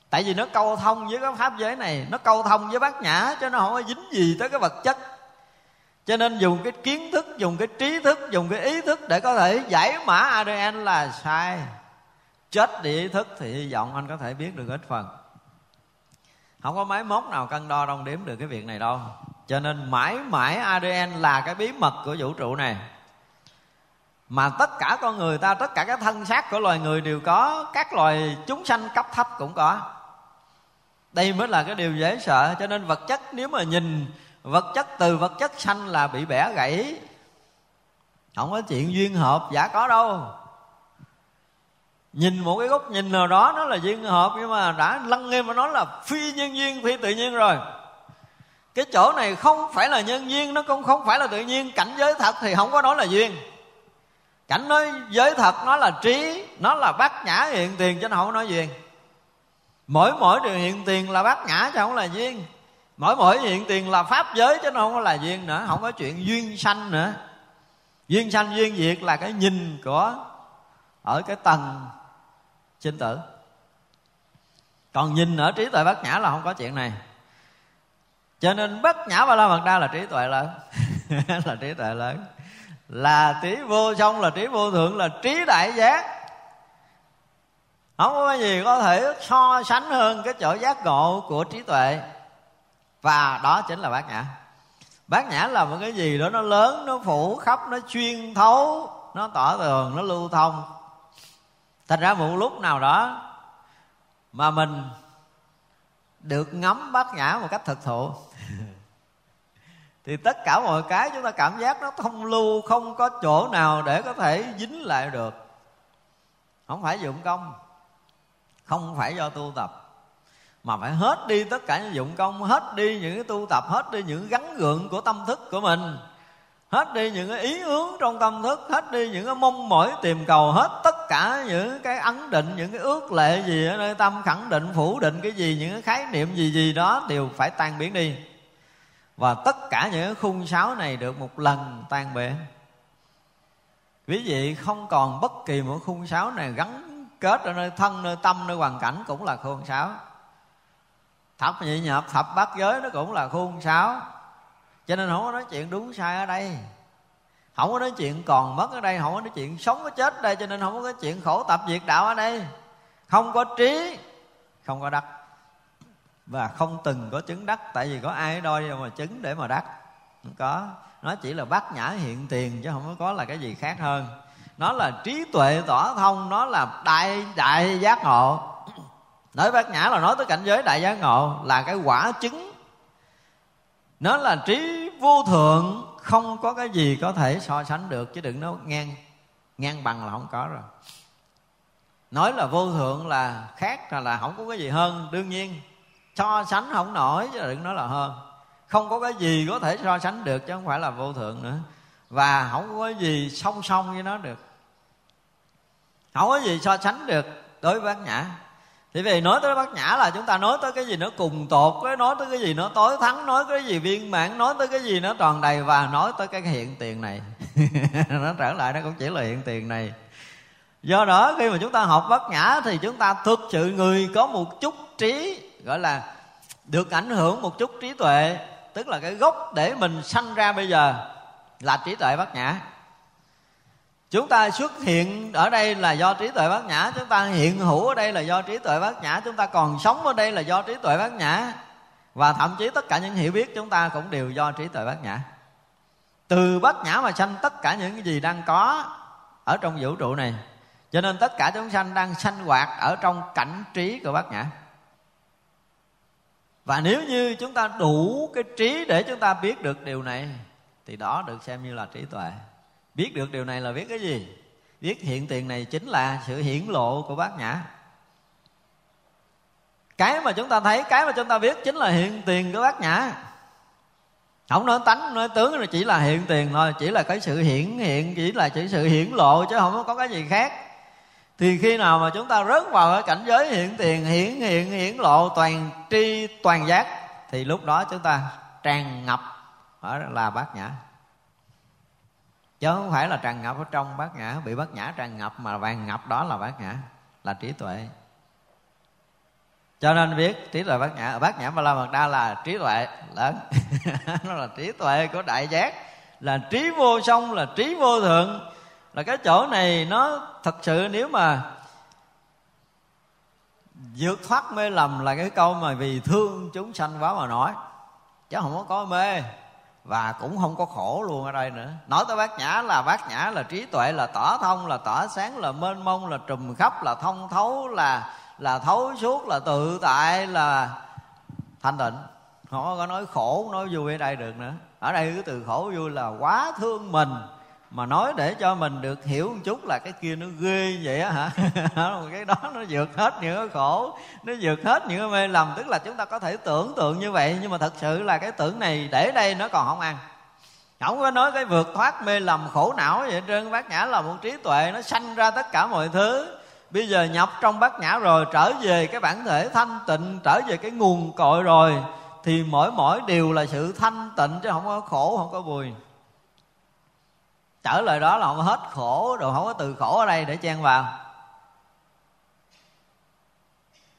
tại vì nó câu thông với cái pháp giới này nó câu thông với bát nhã cho nó không có dính gì tới cái vật chất cho nên dùng cái kiến thức, dùng cái trí thức, dùng cái ý thức để có thể giải mã adn là sai. Chết đi ý thức thì hy vọng anh có thể biết được ít phần. Không có máy móc nào cân đo đong đếm được cái việc này đâu. Cho nên mãi mãi adn là cái bí mật của vũ trụ này. Mà tất cả con người ta, tất cả các thân xác của loài người đều có, các loài chúng sanh cấp thấp cũng có. Đây mới là cái điều dễ sợ. Cho nên vật chất nếu mà nhìn vật chất từ vật chất sanh là bị bẻ gãy. Không có chuyện duyên hợp, giả có đâu. Nhìn một cái góc nhìn nào đó, nó là duyên hợp, nhưng mà đã lăng nghiêm mà nói là phi nhân duyên, phi tự nhiên rồi. Cái chỗ này không phải là nhân duyên, nó cũng không phải là tự nhiên. Cảnh giới thật thì không có nói là duyên. Cảnh nói giới thật, nó là trí, nó là bát nhã hiện tiền, chứ nó không nói duyên. Mỗi mỗi điều hiện tiền là bát nhã, chứ không là duyên mỗi mỗi hiện tiền là pháp giới chứ nó không có là duyên nữa, không có chuyện duyên sanh nữa. Duyên sanh, duyên diệt là cái nhìn của, ở cái tầng sinh tử. Còn nhìn ở trí tuệ bát nhã là không có chuyện này. Cho nên bất nhã ba la mật đa là trí tuệ lớn. Là trí tuệ lớn. Là trí vô song, là trí vô thượng, là trí đại giác. Không có gì có thể so sánh hơn cái chỗ giác ngộ của trí tuệ và đó chính là bát nhã. Bát nhã là một cái gì đó, nó lớn, nó phủ khắp, nó chuyên thấu, nó tỏ tường, nó lưu thông. Thành ra một lúc nào đó mà mình được ngắm bát nhã một cách thực thụ, thì tất cả mọi cái chúng ta cảm giác nó thông lưu, không có chỗ nào để có thể dính lại được. Không phải dụng công, không phải do tu tập mà phải hết đi tất cả những dụng công, hết đi những cái tu tập, hết đi những gắn gượng của tâm thức của mình. Hết đi những cái ý hướng trong tâm thức, hết đi những cái mong mỏi tìm cầu, hết tất cả những cái ấn định, những cái ước lệ gì ở nơi tâm, khẳng định, phủ định cái gì, những cái khái niệm gì gì đó đều phải tan biến đi. Và tất cả những cái khung sáo này được một lần tan bể. Quý vị không còn bất kỳ một khung sáo này gắn kết ở nơi thân, nơi tâm, nơi hoàn cảnh cũng là khung sáo thập nhị nhập thập bát giới nó cũng là khuôn sáo. Cho nên không có nói chuyện đúng sai ở đây. Không có nói chuyện còn mất ở đây, không có nói chuyện sống có chết ở đây, cho nên không có nói chuyện khổ tập diệt đạo ở đây. Không có trí, không có đắc. Và không từng có chứng đắc, tại vì có ai đôi mà chứng để mà đắc? Không có. Nó chỉ là bát nhã hiện tiền, chứ không có là cái gì khác hơn. Nó là trí tuệ tỏ thông, nó là đại đại giác ngộ nói bát nhã là nói tới cảnh giới đại giác ngộ là cái quả chứng. Nó là trí vô thượng không có cái gì có thể so sánh được chứ đừng nói ngang ngang bằng là không có rồi. Nói là vô thượng là khác là, là không có cái gì hơn đương nhiên. So sánh không nổi chứ đừng nói là hơn. Không có cái gì có thể so sánh được chứ không phải là vô thượng nữa. Và không có cái gì song song với nó được. Không có gì so sánh được đối với bát nhã thì vì nói tới bát nhã là chúng ta nói tới cái gì nó cùng tột với, nói tới cái gì nó tối thắng, nói tới cái gì viên mãn, nói tới cái gì nó tròn đầy và nói tới cái hiện tiền này. Nó trở lại nó cũng chỉ là hiện tiền này. Do đó khi mà chúng ta học bát nhã thì chúng ta thực sự người có một chút trí, gọi là được ảnh hưởng một chút trí tuệ, tức là cái gốc để mình sanh ra bây giờ là trí tuệ bát nhã chúng ta xuất hiện ở đây là do trí tuệ bát nhã, chúng ta hiện hữu ở đây là do trí tuệ bát nhã, chúng ta còn sống ở đây là do trí tuệ bát nhã. Và thậm chí tất cả những hiểu biết chúng ta cũng đều do trí tuệ bát nhã. Từ bát nhã mà sanh tất cả những cái gì đang có ở trong vũ trụ này, cho nên tất cả chúng sanh đang sanh hoạt ở trong cảnh trí của bát nhã. Và nếu như chúng ta đủ cái trí để chúng ta biết được điều này, thì đó được xem như là trí tuệ biết được điều này là biết cái gì? Biết hiện tiền này chính là sự hiển lộ của bát nhã. Cái mà chúng ta thấy, cái mà chúng ta biết chính là hiện tiền của bát nhã. Không nói tánh nói tướng là chỉ là hiện tiền thôi, chỉ là cái sự hiển hiện, chỉ là chỉ sự hiển lộ chứ không có cái gì khác. Thì khi nào mà chúng ta rớt vào cái cảnh giới hiện tiền, hiển hiện, hiển lộ, toàn tri, toàn giác, thì lúc đó chúng ta tràn ngập ở là bát nhã chứ không phải là tràn ngập ở trong bát nhã bị bát nhã tràn ngập mà vàng ngập đó là bát nhã là trí tuệ. Cho nên biết trí tuệ bát nhã bát nhã ba la mật đa là trí tuệ. Lớn. Nó là trí tuệ của đại giác. Là trí vô song, là trí vô thượng. Là cái chỗ này nó thật sự nếu mà vượt thoát mê lầm là cái câu mà vì thương chúng sanh quá mà nói. Chứ không có có mê và cũng không có khổ luôn ở đây nữa. Nói tới bát nhã là bát nhã là trí tuệ, là tỏ thông, là tỏ sáng, là mênh mông, là trùm khắp, là thông thấu, là là thấu suốt, là tự tại, là thanh tịnh. Không có nói khổ nói vui ở đây được nữa. Ở đây cái từ khổ vui là quá thương mình mà nói để cho mình được hiểu một chút là cái kia nó ghê vậy á hả? Cái đó nó vượt hết những cái khổ, nó vượt hết những cái mê lầm. Tức là chúng ta có thể tưởng tượng như vậy, nhưng mà thật sự là cái tưởng này để đây nó còn không ăn. Không có nói cái vượt thoát mê lầm khổ não vậy trên bát nhã là một trí tuệ, nó sanh ra tất cả mọi thứ. Bây giờ nhập trong bát nhã rồi, trở về cái bản thể thanh tịnh, trở về cái nguồn cội rồi, thì mỗi mỗi điều là sự thanh tịnh chứ không có khổ, không có bùi trở lại đó là không hết khổ, rồi không có từ khổ ở đây để chen vào.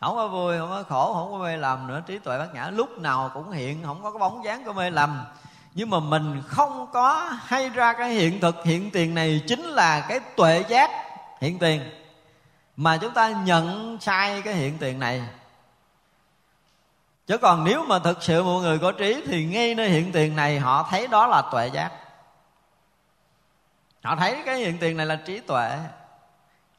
Không có vui, không có khổ, không có mê lầm nữa. Trí tuệ bát nhã lúc nào cũng hiện, không có cái bóng dáng của mê lầm. Nhưng mà mình không có hay ra cái hiện thực. Hiện tiền này chính là cái tuệ giác hiện tiền. Mà chúng ta nhận sai cái hiện tiền này. Chứ còn nếu mà thực sự mọi người có trí thì ngay nơi hiện tiền này họ thấy đó là tuệ giác họ thấy cái hiện tiền này là trí tuệ.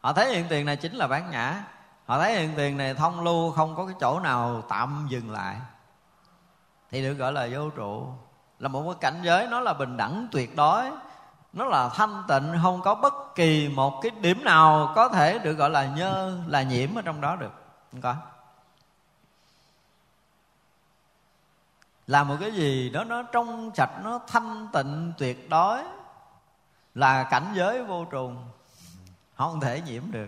Họ thấy hiện tiền này chính là bán nhã họ thấy hiện tiền này thông lưu, không có cái chỗ nào tạm dừng lại. Thì được gọi là vô trụ. Là một cái cảnh giới nó là bình đẳng tuyệt đối. Nó là thanh tịnh, không có bất kỳ một cái điểm nào có thể được gọi là nhơ, là nhiễm ở trong đó được. Không có. Làm một cái gì đó, nó trong sạch, nó thanh tịnh tuyệt đối là cảnh giới vô trùng. Không thể nhiễm được.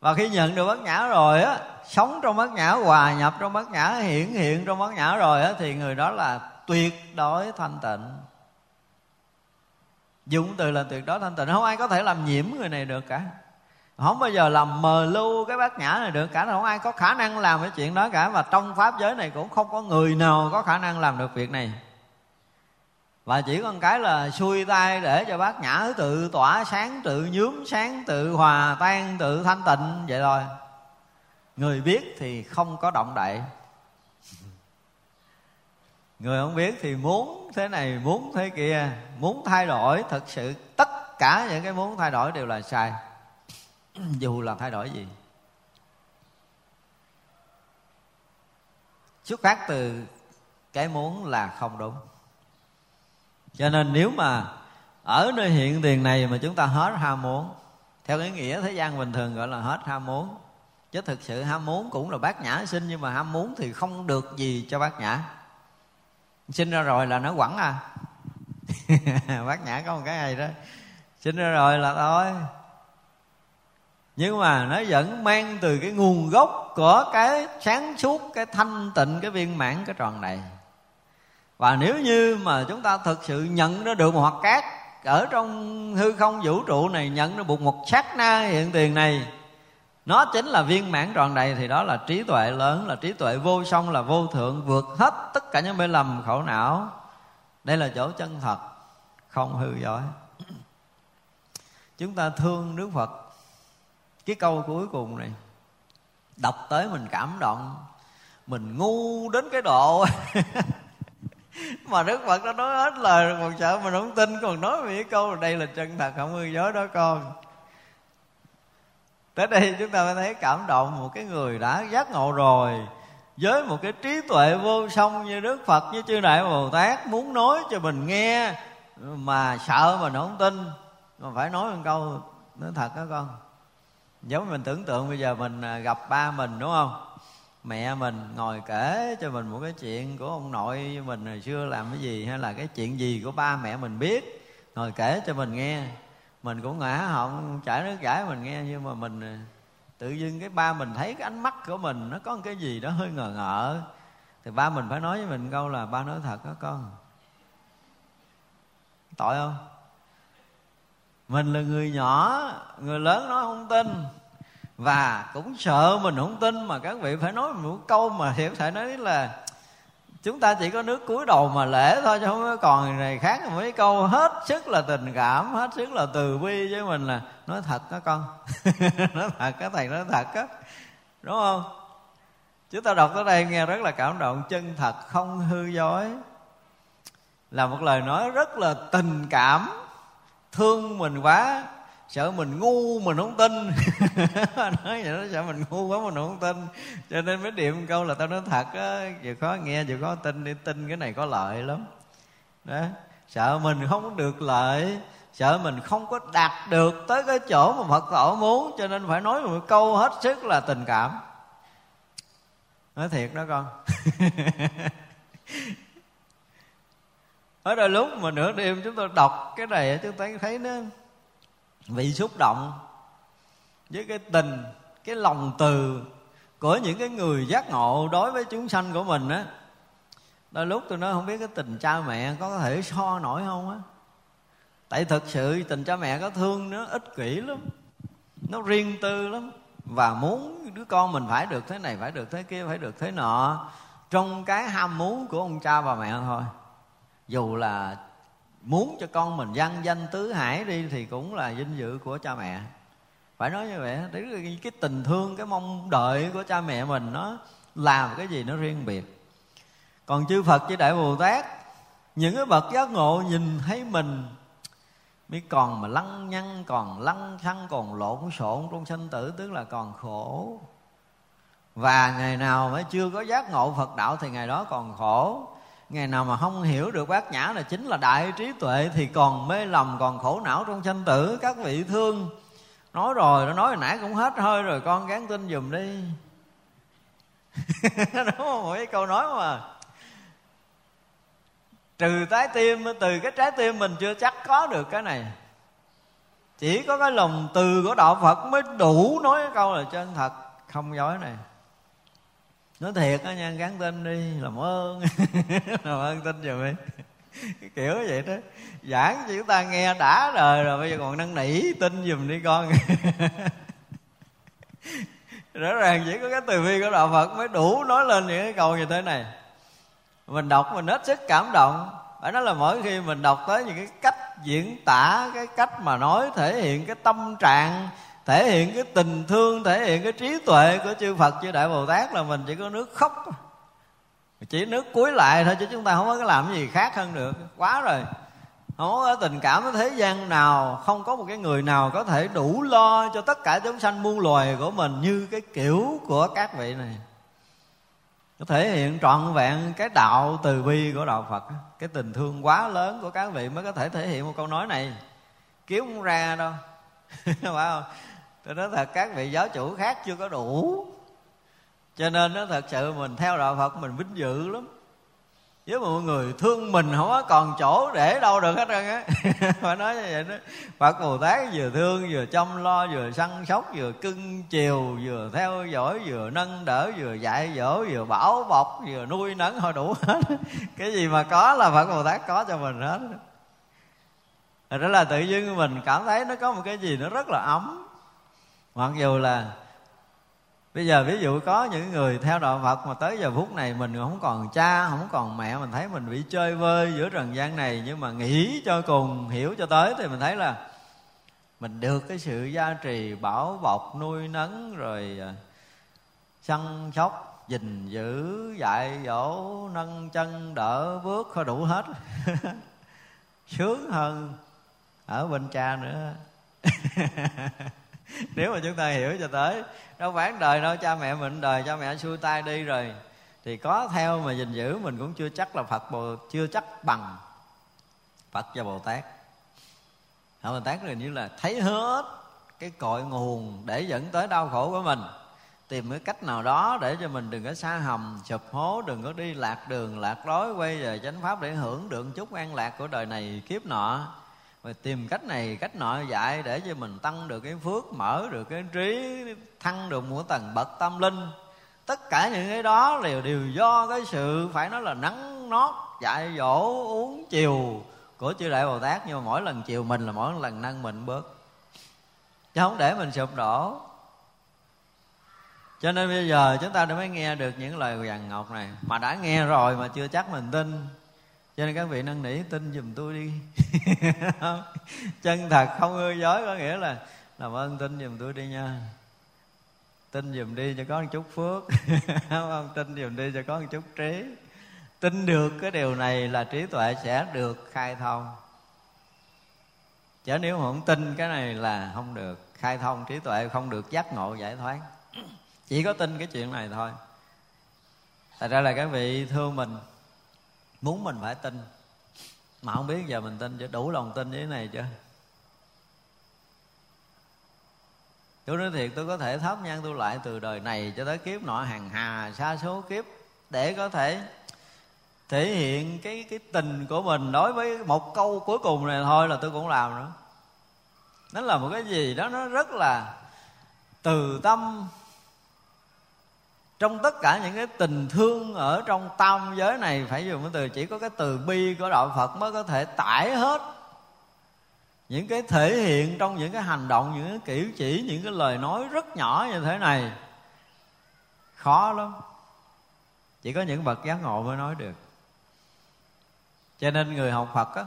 Và khi nhận được bát nhã rồi á, sống trong bát nhã hòa nhập trong bát nhã hiển hiện trong bát nhã rồi á, thì người đó là tuyệt đối thanh tịnh. Dùng từ là tuyệt đối thanh tịnh. Không ai có thể làm nhiễm người này được cả. Không bao giờ làm mờ lưu cái bát nhã này được cả. Không ai có khả năng làm cái chuyện đó cả. Và trong pháp giới này cũng không có người nào có khả năng làm được việc này và chỉ có một cái là xuôi tay để cho bát nhã tự tỏa sáng, tự nhuốm sáng, tự hòa tan, tự thanh tịnh, vậy thôi. Người biết thì không có động đậy. Người không biết thì muốn thế này, muốn thế kia, muốn thay đổi, thật sự tất cả những cái muốn thay đổi đều là sai. Dù là thay đổi gì. Xuất phát từ cái muốn là không đúng cho nên nếu mà ở nơi hiện tiền này mà chúng ta hết ham muốn, theo cái nghĩa thế gian bình thường gọi là hết ham muốn, chứ thực sự ham muốn cũng là bát nhã sinh, nhưng mà ham muốn thì không được gì cho bát nhã. Sinh ra rồi là nó quẳng à. Bát nhã có một cái này đó. Sinh ra rồi là thôi. Nhưng mà nó vẫn mang từ cái nguồn gốc của cái sáng suốt, cái thanh tịnh, cái viên mãn, cái tròn đầy và nếu như mà chúng ta thực sự nhận ra được một hoạt cát ở trong hư không vũ trụ này, nhận được một một sát na hiện tiền này, nó chính là viên mãn tròn đầy, thì đó là trí tuệ lớn, là trí tuệ vô song, là vô thượng, vượt hết tất cả những mê lầm khổ não. Đây là chỗ chân thật, không hư dối. Chúng ta thương đức phật. Cái câu cuối cùng này, đọc tới mình cảm động, mình ngu đến cái độ mà đức phật nó nói hết lời còn sợ mình không tin, còn nói về cái câu đây là chân thật, không hư dối đó con. Tới đây chúng ta mới thấy cảm động một cái người đã giác ngộ rồi. Với một cái trí tuệ vô song như đức phật, như chư đại bồ tát muốn nói cho mình nghe, mà sợ mình không tin. Mà phải nói một câu, nói thật đó con. Giống mình tưởng tượng bây giờ mình à, gặp ba mình, đúng không? Mẹ mình ngồi kể cho mình một cái chuyện của ông nội mình hồi xưa làm cái gì hay là cái chuyện gì của ba mẹ mình biết. Ngồi kể cho mình nghe. Mình cũng ngã họng chảy nước chảy mình nghe, nhưng mà mình à, tự dưng cái ba mình thấy cái ánh mắt của mình nó có một cái gì đó hơi ngờ ngợ. Thì ba mình phải nói với mình câu là, ba nói thật đó con. Tội không? Mình là người nhỏ, người lớn nói không tin và cũng sợ mình không tin mà các vị phải nói một câu mà hiểu thể nói là chúng ta chỉ có nước cúi đầu mà lễ thôi, chứ không có còn này khác mấy câu. Hết sức là tình cảm, hết sức là từ bi với mình là nói thật đó con. Nói thật cái thầy, nói thật á. Đúng không? Chúng ta đọc tới đây nghe rất là cảm động. Chân thật không hư dối. Là một lời nói rất là tình cảm. Thương mình quá sợ mình ngu mình không tin. Nói vậy đó, sợ mình ngu quá mình không tin. Cho nên mới điểm câu là tao nói thật á, vừa khó nghe vừa khó tin đi, tin cái này có lợi lắm. Đó, sợ mình không được lợi, sợ mình không có đạt được tới cái chỗ mà phật tổ muốn, cho nên phải nói một câu hết sức là tình cảm. Nói thiệt đó con. Ở đây lúc mà nửa đêm chúng tôi đọc cái này chúng ta thấy nó vị xúc động với cái tình, cái lòng từ của những cái người giác ngộ đối với chúng sanh của mình á. Đôi lúc tôi nói không biết cái tình cha mẹ có thể so nổi không á. Tại thực sự tình cha mẹ có thương nó ích kỷ lắm, nó riêng tư lắm. Và muốn đứa con mình phải được thế này, phải được thế kia, phải được thế nọ, trong cái ham muốn của ông cha và mẹ thôi. Dù là muốn cho con mình văn danh tứ hải đi thì cũng là vinh dự của cha mẹ. Phải nói như vậy đấy cái tình thương, cái mong đợi của cha mẹ mình nó làm cái gì nó riêng biệt. Còn chư phật, chư đại bồ tát, những cái bậc giác ngộ nhìn thấy mình mới còn mà lăng nhăng, còn lăng xăng còn lộn xộn trong sinh tử, tức là còn khổ. Và ngày nào mới chưa có giác ngộ phật đạo thì ngày đó còn khổ ngày nào mà không hiểu được bát nhã là chính là đại trí tuệ thì còn mê lầm, còn khổ não trong sanh tử, các vị thương. Nói rồi, nó nói hồi nãy cũng hết hơi rồi, con gán tin dùm đi. Đúng không? Mỗi câu nói mà. Trừ trái tim, từ cái trái tim mình chưa chắc có được cái này. Chỉ có cái lòng từ của đạo phật mới đủ nói cái câu là chân thật, không dối này nói thiệt á nha, gắn tin đi làm ơn. Làm ơn tin giùm đi kiểu vậy đó. Giảng cho chúng ta nghe đã đời rồi bây giờ còn năn nỉ tin giùm đi con. Rõ ràng chỉ có cái từ bi của đạo phật mới đủ nói lên những cái câu như thế này. Mình đọc mình hết sức cảm động. Phải nói là mỗi khi mình đọc tới những cái cách diễn tả, cái cách mà nói thể hiện cái tâm trạng thể hiện cái tình thương, thể hiện cái trí tuệ của chư phật, chư đại bồ tát là mình chỉ có nước khóc chỉ nước cuối lại thôi, chứ chúng ta không có cái làm gì khác hơn được. Quá rồi. Không có tình cảm với thế gian nào, không có một cái người nào có thể đủ lo cho tất cả chúng sanh muôn loài của mình như cái kiểu của các vị này. Nó thể hiện trọn vẹn cái đạo từ bi của đạo phật. Cái tình thương quá lớn của các vị mới có thể thể hiện một câu nói này. Kiếm không ra đâu. Phải không? Tôi nói thật, các vị giáo chủ khác chưa có đủ. Cho nên nó thật sự, mình theo đạo phật, mình vinh dự lắm. Với mọi người thương mình, không có còn chỗ để đâu được hết trơn á. Phải nói như vậy đó. Phật bồ tát vừa thương, vừa chăm lo, vừa săn sóc, vừa cưng chiều, vừa theo dõi, vừa nâng đỡ, vừa dạy dỗ, vừa bảo bọc, vừa nuôi nấng, họ đủ hết. Cái gì mà có là phật bồ tát có cho mình hết. Đó là tự nhiên mình cảm thấy nó có một cái gì nó rất là ấm mặc dù là bây giờ ví dụ có những người theo đạo phật mà tới giờ phút này mình không còn cha, không còn mẹ, mình thấy mình bị chơi vơi giữa trần gian này, nhưng mà nghĩ cho cùng, hiểu cho tới thì mình thấy là mình được cái sự gia trì bảo bọc, nuôi nấng rồi à, săn sóc, gìn giữ, dạy dỗ, nâng chân, đỡ bước, có đủ hết. Sướng hơn ở bên cha nữa. nếu mà chúng ta hiểu cho tới đâu ván đời đâu cha mẹ mình đời, cha mẹ xuôi tay đi rồi, thì có theo mà gìn giữ mình cũng chưa chắc là phật bồ, chưa chắc bằng phật và bồ tát. Họ Bồ Tát là như là thấy hết cái cội nguồn để dẫn tới đau khổ của mình, tìm cái cách nào đó để cho mình đừng có xa hầm sụp hố, đừng có đi lạc đường, lạc lối, quay về chánh pháp để hưởng được chút an lạc của đời này kiếp nọ và tìm cách này, cách nọ dạy để cho mình tăng được cái phước, mở được cái trí thăng được một tầng bậc tâm linh. Tất cả những cái đó đều đều do cái sự, phải nói là nắng nót, dạy dỗ, uống chiều của chư đại bồ tát. Nhưng mà mỗi lần chiều mình là mỗi lần nâng mình bớt. Chứ không để mình sụp đổ. Cho nên bây giờ chúng ta đã mới nghe được những lời vàng ngọc này. Mà đã nghe rồi mà chưa chắc mình tin cho nên các vị năn nỉ, tin giùm tôi đi. Chân thật không hư dối có nghĩa là, làm ơn tin giùm tôi đi nha. Tin giùm đi cho có một chút phước. Không tin giùm đi cho có một chút trí. Tin được cái điều này là trí tuệ sẽ được khai thông. Chứ nếu không tin cái này là không được khai thông, trí tuệ không được giác ngộ, giải thoát. Chỉ có tin cái chuyện này thôi. Thật ra là các vị thương mình muốn mình phải tin. Mà không biết giờ mình tin chưa đủ lòng tin với cái này chưa tôi nói thiệt, tôi có thể thắp nhang tôi lại từ đời này cho tới kiếp nọ, hàng hà, xa số kiếp, để có thể thể hiện cái cái tình của mình đối với một câu cuối cùng này thôi là tôi cũng làm nữa. Nó là một cái gì đó, nó rất là từ tâm trong tất cả những cái tình thương ở trong tam giới này, phải dùng cái từ, chỉ có cái từ bi của đạo phật mới có thể tải hết. Những cái thể hiện trong những cái hành động, những cái kiểu chỉ, những cái lời nói rất nhỏ như thế này, khó lắm. Chỉ có những bậc giác ngộ mới nói được. Cho nên người học phật á,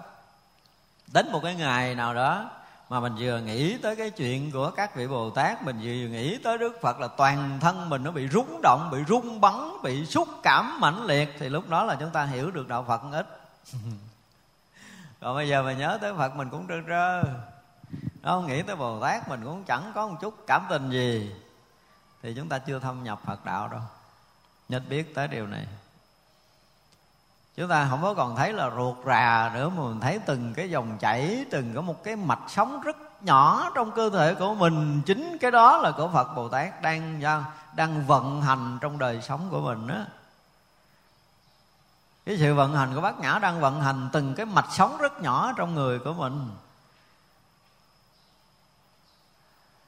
đến một cái ngày nào đó mà mình vừa nghĩ tới cái chuyện của các vị bồ tát, mình vừa nghĩ tới đức phật là toàn thân mình nó bị rung động, bị rung bắn, bị xúc cảm mãnh liệt, thì lúc đó là chúng ta hiểu được đạo phật ít. Còn bây giờ mà nhớ tới phật mình cũng trơ trơ. Nó nghĩ tới bồ tát, mình cũng chẳng có một chút cảm tình gì. Thì chúng ta chưa thâm nhập phật đạo đâu. Nhất biết tới điều này chúng ta không có còn thấy là ruột rà nữa, mà mình thấy từng cái dòng chảy, từng có một cái mạch sống rất nhỏ trong cơ thể của mình. Chính cái đó là của phật bồ tát đang đang vận hành trong đời sống của mình đó cái sự vận hành của bát nhã đang vận hành từng cái mạch sống rất nhỏ trong người của mình.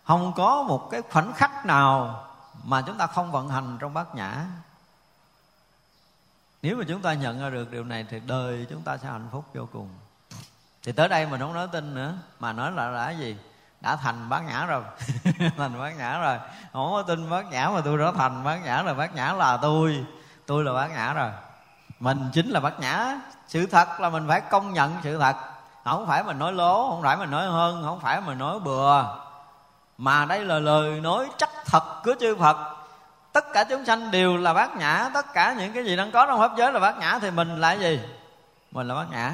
Không có một cái khoảnh khắc nào mà chúng ta không vận hành trong bát nhã nếu mà chúng ta nhận ra được điều này thì đời chúng ta sẽ hạnh phúc vô cùng. Thì tới đây mình không nói tin nữa, mà nói là đã gì? Đã thành bát nhã rồi. Thành bát nhã rồi. Không có tin bát nhã mà tôi đã thành bát nhã rồi. Bát nhã là tôi. Tôi là bát nhã rồi. Mình chính là bát nhã. Sự thật là mình phải công nhận sự thật. Không phải mình nói lố, không phải mình nói hơn, không phải mình nói bừa. Mà đây là lời nói chắc thật của chư Phật tất cả chúng sanh đều là bát nhã, tất cả những cái gì đang có trong pháp giới là bát nhã thì mình là gì? Mình là bát nhã.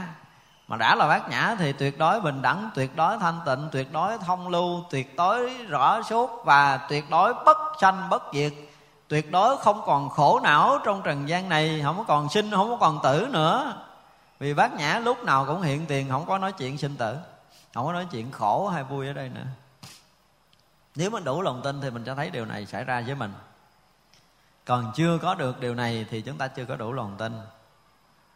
Mà đã là bát nhã thì tuyệt đối bình đẳng, tuyệt đối thanh tịnh, tuyệt đối thông lưu, tuyệt đối rõ suốt và tuyệt đối bất sanh bất diệt. Tuyệt đối không còn khổ não trong trần gian này, không có còn sinh, không có còn tử nữa. Vì bát nhã lúc nào cũng hiện tiền, không có nói chuyện sinh tử, không có nói chuyện khổ hay vui ở đây nữa. Nếu mình đủ lòng tin thì mình sẽ thấy điều này xảy ra với mình còn chưa có được điều này thì chúng ta chưa có đủ lòng tin.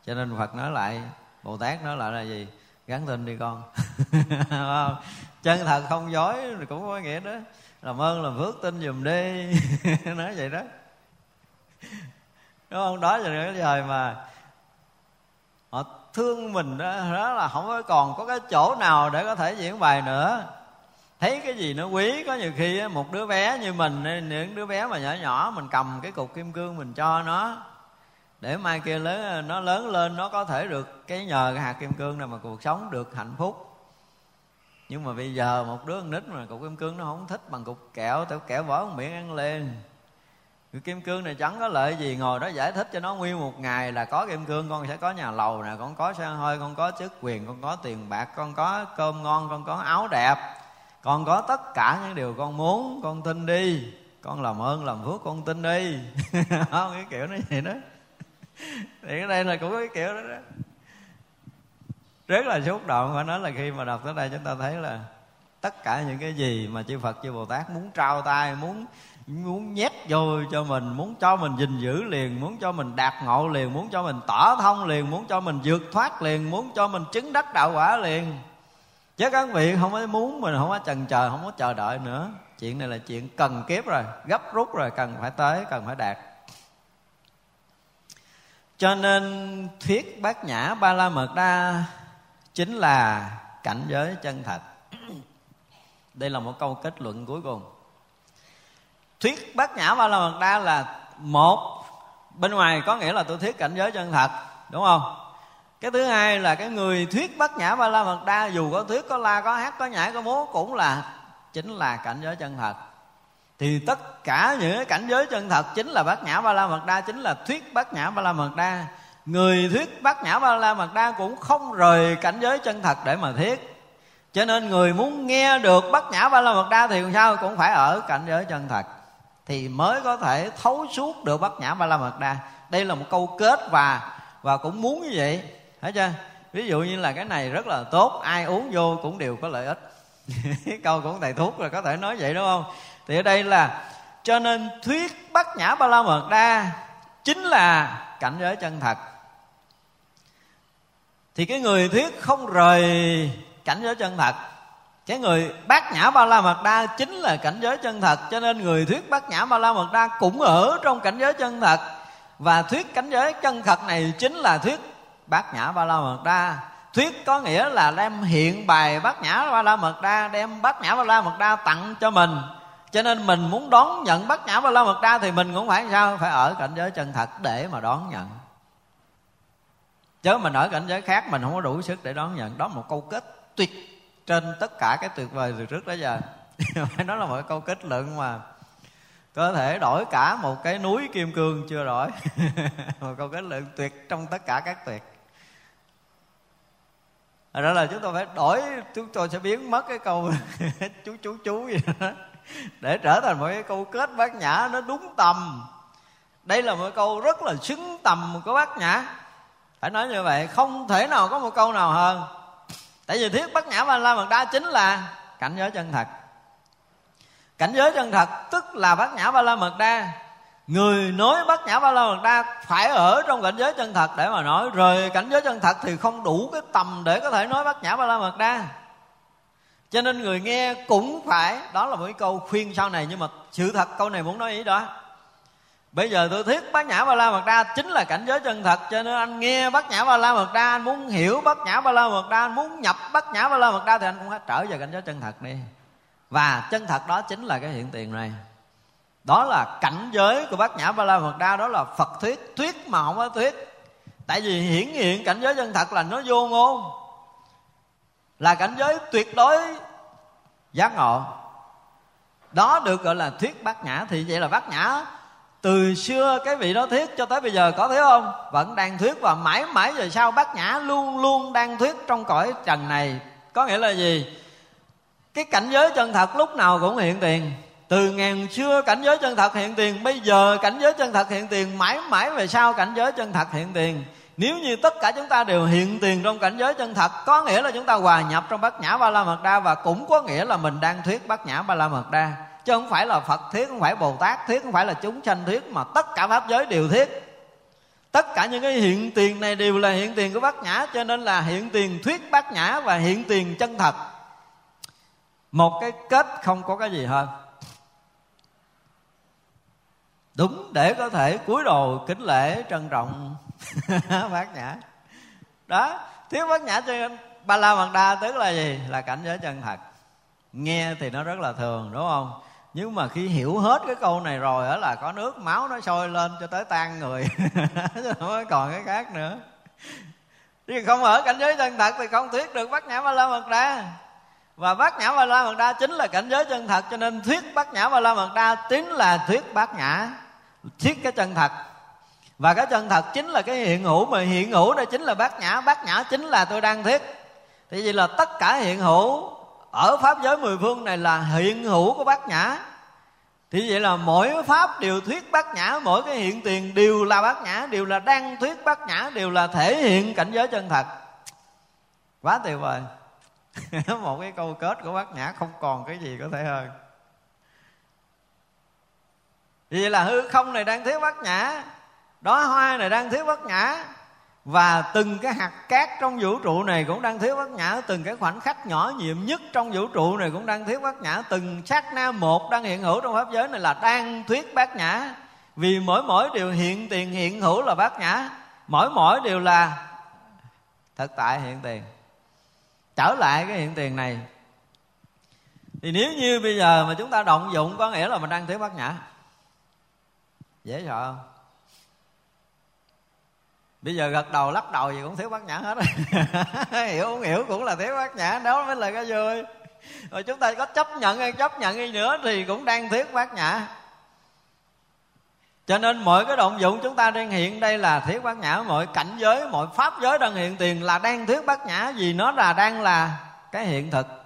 Cho nên phật nói lại bồ tát nói lại là gì? Gắn tin đi con. Chân thật không dối cũng có nghĩa đó. Làm ơn làm phước tin dùm đi. Nói vậy đó. Đúng không? Đó là cái thời mà họ thương mình đó, đó là không còn có cái chỗ nào để có thể diễn bài nữa thấy cái gì nó quý, có nhiều khi một đứa bé như mình những đứa bé mà nhỏ nhỏ, mình cầm cái cục kim cương mình cho nó, để mai kia lớn nó lớn lên, nó có thể được cái nhờ cái hạt kim cương này mà cuộc sống được hạnh phúc. Nhưng mà bây giờ một đứa con nít mà cục kim cương nó không thích bằng cục kẹo tiểu kẹo bỏ miệng ăn liền. Cái kim cương này chẳng có lợi gì, ngồi đó giải thích cho nó nguyên một ngày là có kim cương, con sẽ có nhà lầu nè, con có xe hơi, con có chức quyền, con có tiền bạc, con có cơm ngon, con có áo đẹp con có tất cả những điều con muốn con tin đi. Con làm ơn làm phước con tin đi. Không cái kiểu nó vậy đó. Thì cái đây là cũng cái kiểu đó, đó. Rất là xúc động phải nói là khi mà đọc tới đây chúng ta thấy là tất cả những cái gì mà chư Phật chư Bồ Tát muốn trao tay muốn muốn nhét vô cho mình muốn cho mình gìn giữ liền muốn cho mình đạt ngộ liền muốn cho mình tỏ thông liền muốn cho mình vượt thoát liền muốn cho mình chứng đắc đạo quả liền. Chắc các vị không có muốn mình không có chần chờ, không có chờ đợi nữa. Chuyện này là chuyện cần kiếp rồi, gấp rút rồi, cần phải tới, cần phải đạt. Cho nên thuyết bát nhã ba la mật đa chính là cảnh giới chân thật. Đây là một câu kết luận cuối cùng. Thuyết bát nhã ba la mật đa là một, bên ngoài có nghĩa là tôi thuyết cảnh giới chân thật, đúng không? Cái thứ hai là cái người thuyết bát nhã ba la mật đa dù có thuyết, có la, có hát, có nhảy, có múa, cũng là chính là cảnh giới chân thật. Thì tất cả những cái cảnh giới chân thật chính là bát nhã ba la mật đa chính là thuyết bát nhã ba la mật đa người thuyết bát nhã ba la mật đa cũng không rời cảnh giới chân thật để mà thuyết. Cho nên người muốn nghe được bát nhã ba la mật đa thì sao? Cũng phải ở cảnh giới chân thật thì mới có thể thấu suốt được bát nhã ba la mật đa đây là một câu kết và và cũng muốn như vậy thấy chưa ví dụ như là cái này rất là tốt, ai uống vô cũng đều có lợi ích. Câu cũng thầy thuốc là có thể nói vậy, đúng không? Thì ở đây là, cho nên thuyết bát nhã ba la mật đa chính là cảnh giới chân thật. Thì cái người thuyết không rời cảnh giới chân thật. Cái người bát nhã ba la mật đa chính là cảnh giới chân thật, cho nên người thuyết bát nhã ba la mật đa cũng ở trong cảnh giới chân thật. Và thuyết cảnh giới chân thật này chính là thuyết bát nhã ba la mật đa. Thuyết có nghĩa là đem hiện bài bát nhã ba la mật đa, đem bát nhã ba la mật đa tặng cho mình. Cho nên mình muốn đón nhận bát nhã ba la mật đa thì mình cũng phải sao? Phải ở cảnh giới chân thật để mà đón nhận. Chứ mình ở cảnh giới khác, mình không có đủ sức để đón nhận. Đó một câu kết tuyệt trên tất cả cái tuyệt vời từ trước tới giờ. Phải nói là một câu kết luận mà có thể đổi cả một cái núi kim cương chưa đổi. Một câu kết luận tuyệt trong tất cả các tuyệt đó là chúng tôi phải đổi, chúng tôi sẽ biến mất cái câu chú chú chú gì đó. Để trở thành một cái câu kết bát nhã nó đúng tầm. Đây là một câu rất là xứng tầm của bát nhã. Phải nói như vậy, không thể nào có một câu nào hơn. Tại vì thiết bát nhã ba la mật đa chính là cảnh giới chân thật. Cảnh giới chân thật tức là bát nhã ba la mật đa người nói bát nhã ba la mật đa phải ở trong cảnh giới chân thật để mà nói. Rồi cảnh giới chân thật thì không đủ cái tầm để có thể nói bát nhã ba la mật đa. Cho nên người nghe cũng phải, đó là một cái câu khuyên sau này, nhưng mà sự thật câu này muốn nói ý đó. Bây giờ tôi thuyết bát nhã ba la mật đa chính là cảnh giới chân thật, cho nên anh nghe bát nhã ba la mật đa, anh muốn hiểu bát nhã ba la mật đa, anh muốn nhập bát nhã ba la mật đa thì anh cũng phải trở về cảnh giới chân thật đi. Và chân thật đó chính là cái hiện tiền này đó là cảnh giới của bát nhã ba la mật đa, đó là phật thuyết thuyết mà không có thuyết. Tại vì hiển hiện cảnh giới chân thật là nó vô ngôn là cảnh giới tuyệt đối giác ngộ. Đó được gọi là thuyết bát nhã. Thì vậy là bát nhã, từ xưa cái vị đó thuyết cho tới bây giờ có thấy không? Vẫn đang thuyết và mãi mãi về sau bát nhã luôn luôn đang thuyết trong cõi trần này. Có nghĩa là gì? Cái cảnh giới chân thật lúc nào cũng hiện tiền từ ngàn xưa cảnh giới chân thật hiện tiền, bây giờ cảnh giới chân thật hiện tiền, mãi mãi về sau cảnh giới chân thật hiện tiền. Nếu như tất cả chúng ta đều hiện tiền trong cảnh giới chân thật, có nghĩa là chúng ta hòa nhập trong bát nhã ba la mật đa và cũng có nghĩa là mình đang thuyết bát nhã ba la mật đa. Chứ không phải là phật thuyết, không phải bồ tát thuyết, không phải là chúng sanh thuyết, mà tất cả pháp giới đều thuyết. Tất cả những cái hiện tiền này đều là hiện tiền của bát nhã, cho nên là hiện tiền thuyết bát nhã và hiện tiền chân thật. Một cái kết không có cái gì hơn đúng, để có thể cúi đầu kính lễ trân trọng bát nhã. Đó, thiếu bát nhã cho ba la mật đa tức là gì? Là cảnh giới chân thật. Nghe thì nó rất là thường, đúng không? Nhưng mà khi hiểu hết cái câu này rồi đó là có nước máu nó sôi lên cho tới tan người. Chứ không còn cái khác nữa. Chứ không ở cảnh giới chân thật thì không thuyết được bát nhã ba la mật đa và bát nhã ba la mật đa chính là cảnh giới chân thật, cho nên thuyết bát nhã ba la mật đa chính là thuyết bát nhã thuyết cái chân thật. Và cái chân thật chính là cái hiện hữu mà hiện hữu đây chính là bát nhã. Bát nhã chính là tôi đang thuyết. Thì vậy là tất cả hiện hữu ở pháp giới mười phương này là hiện hữu của bát nhã. Thì vậy là mỗi pháp đều thuyết bát nhã, mỗi cái hiện tiền đều là bát nhã, đều là đang thuyết bát nhã, đều là thể hiện cảnh giới chân thật. Quá tuyệt vời. Một cái câu kết của bát nhã không còn cái gì có thể hơn vì là hư không này đang thiếu bát nhã đó hoa này đang thiếu bát nhã, và từng cái hạt cát trong vũ trụ này cũng đang thiếu bát nhã, từng cái khoảnh khắc nhỏ nhiệm nhất trong vũ trụ này cũng đang thiếu bát nhã, từng sát na một đang hiện hữu trong pháp giới này là đang thuyết bát nhã. Vì mỗi mỗi điều hiện tiền hiện hữu là bát nhã, mỗi mỗi điều là thực tại hiện tiền. Trở lại cái hiện tiền này. Thì nếu như bây giờ mà chúng ta động dụng có nghĩa là mình đang thiếu bát nhã dễ sợ không? Bây giờ gật đầu lắc đầu gì cũng thiếu bát nhã hết hiểu không hiểu cũng là thiếu bát nhã, đó mới là cái vui. Rồi chúng ta có chấp nhận hay chấp nhận đi nữa thì cũng đang thiếu bát nhã. Cho nên mọi cái động dụng chúng ta đang hiện đây là thiếu bát nhã, mọi cảnh giới, mọi pháp giới đang hiện tiền là đang thiếu bát nhã vì nó là đang là cái hiện thực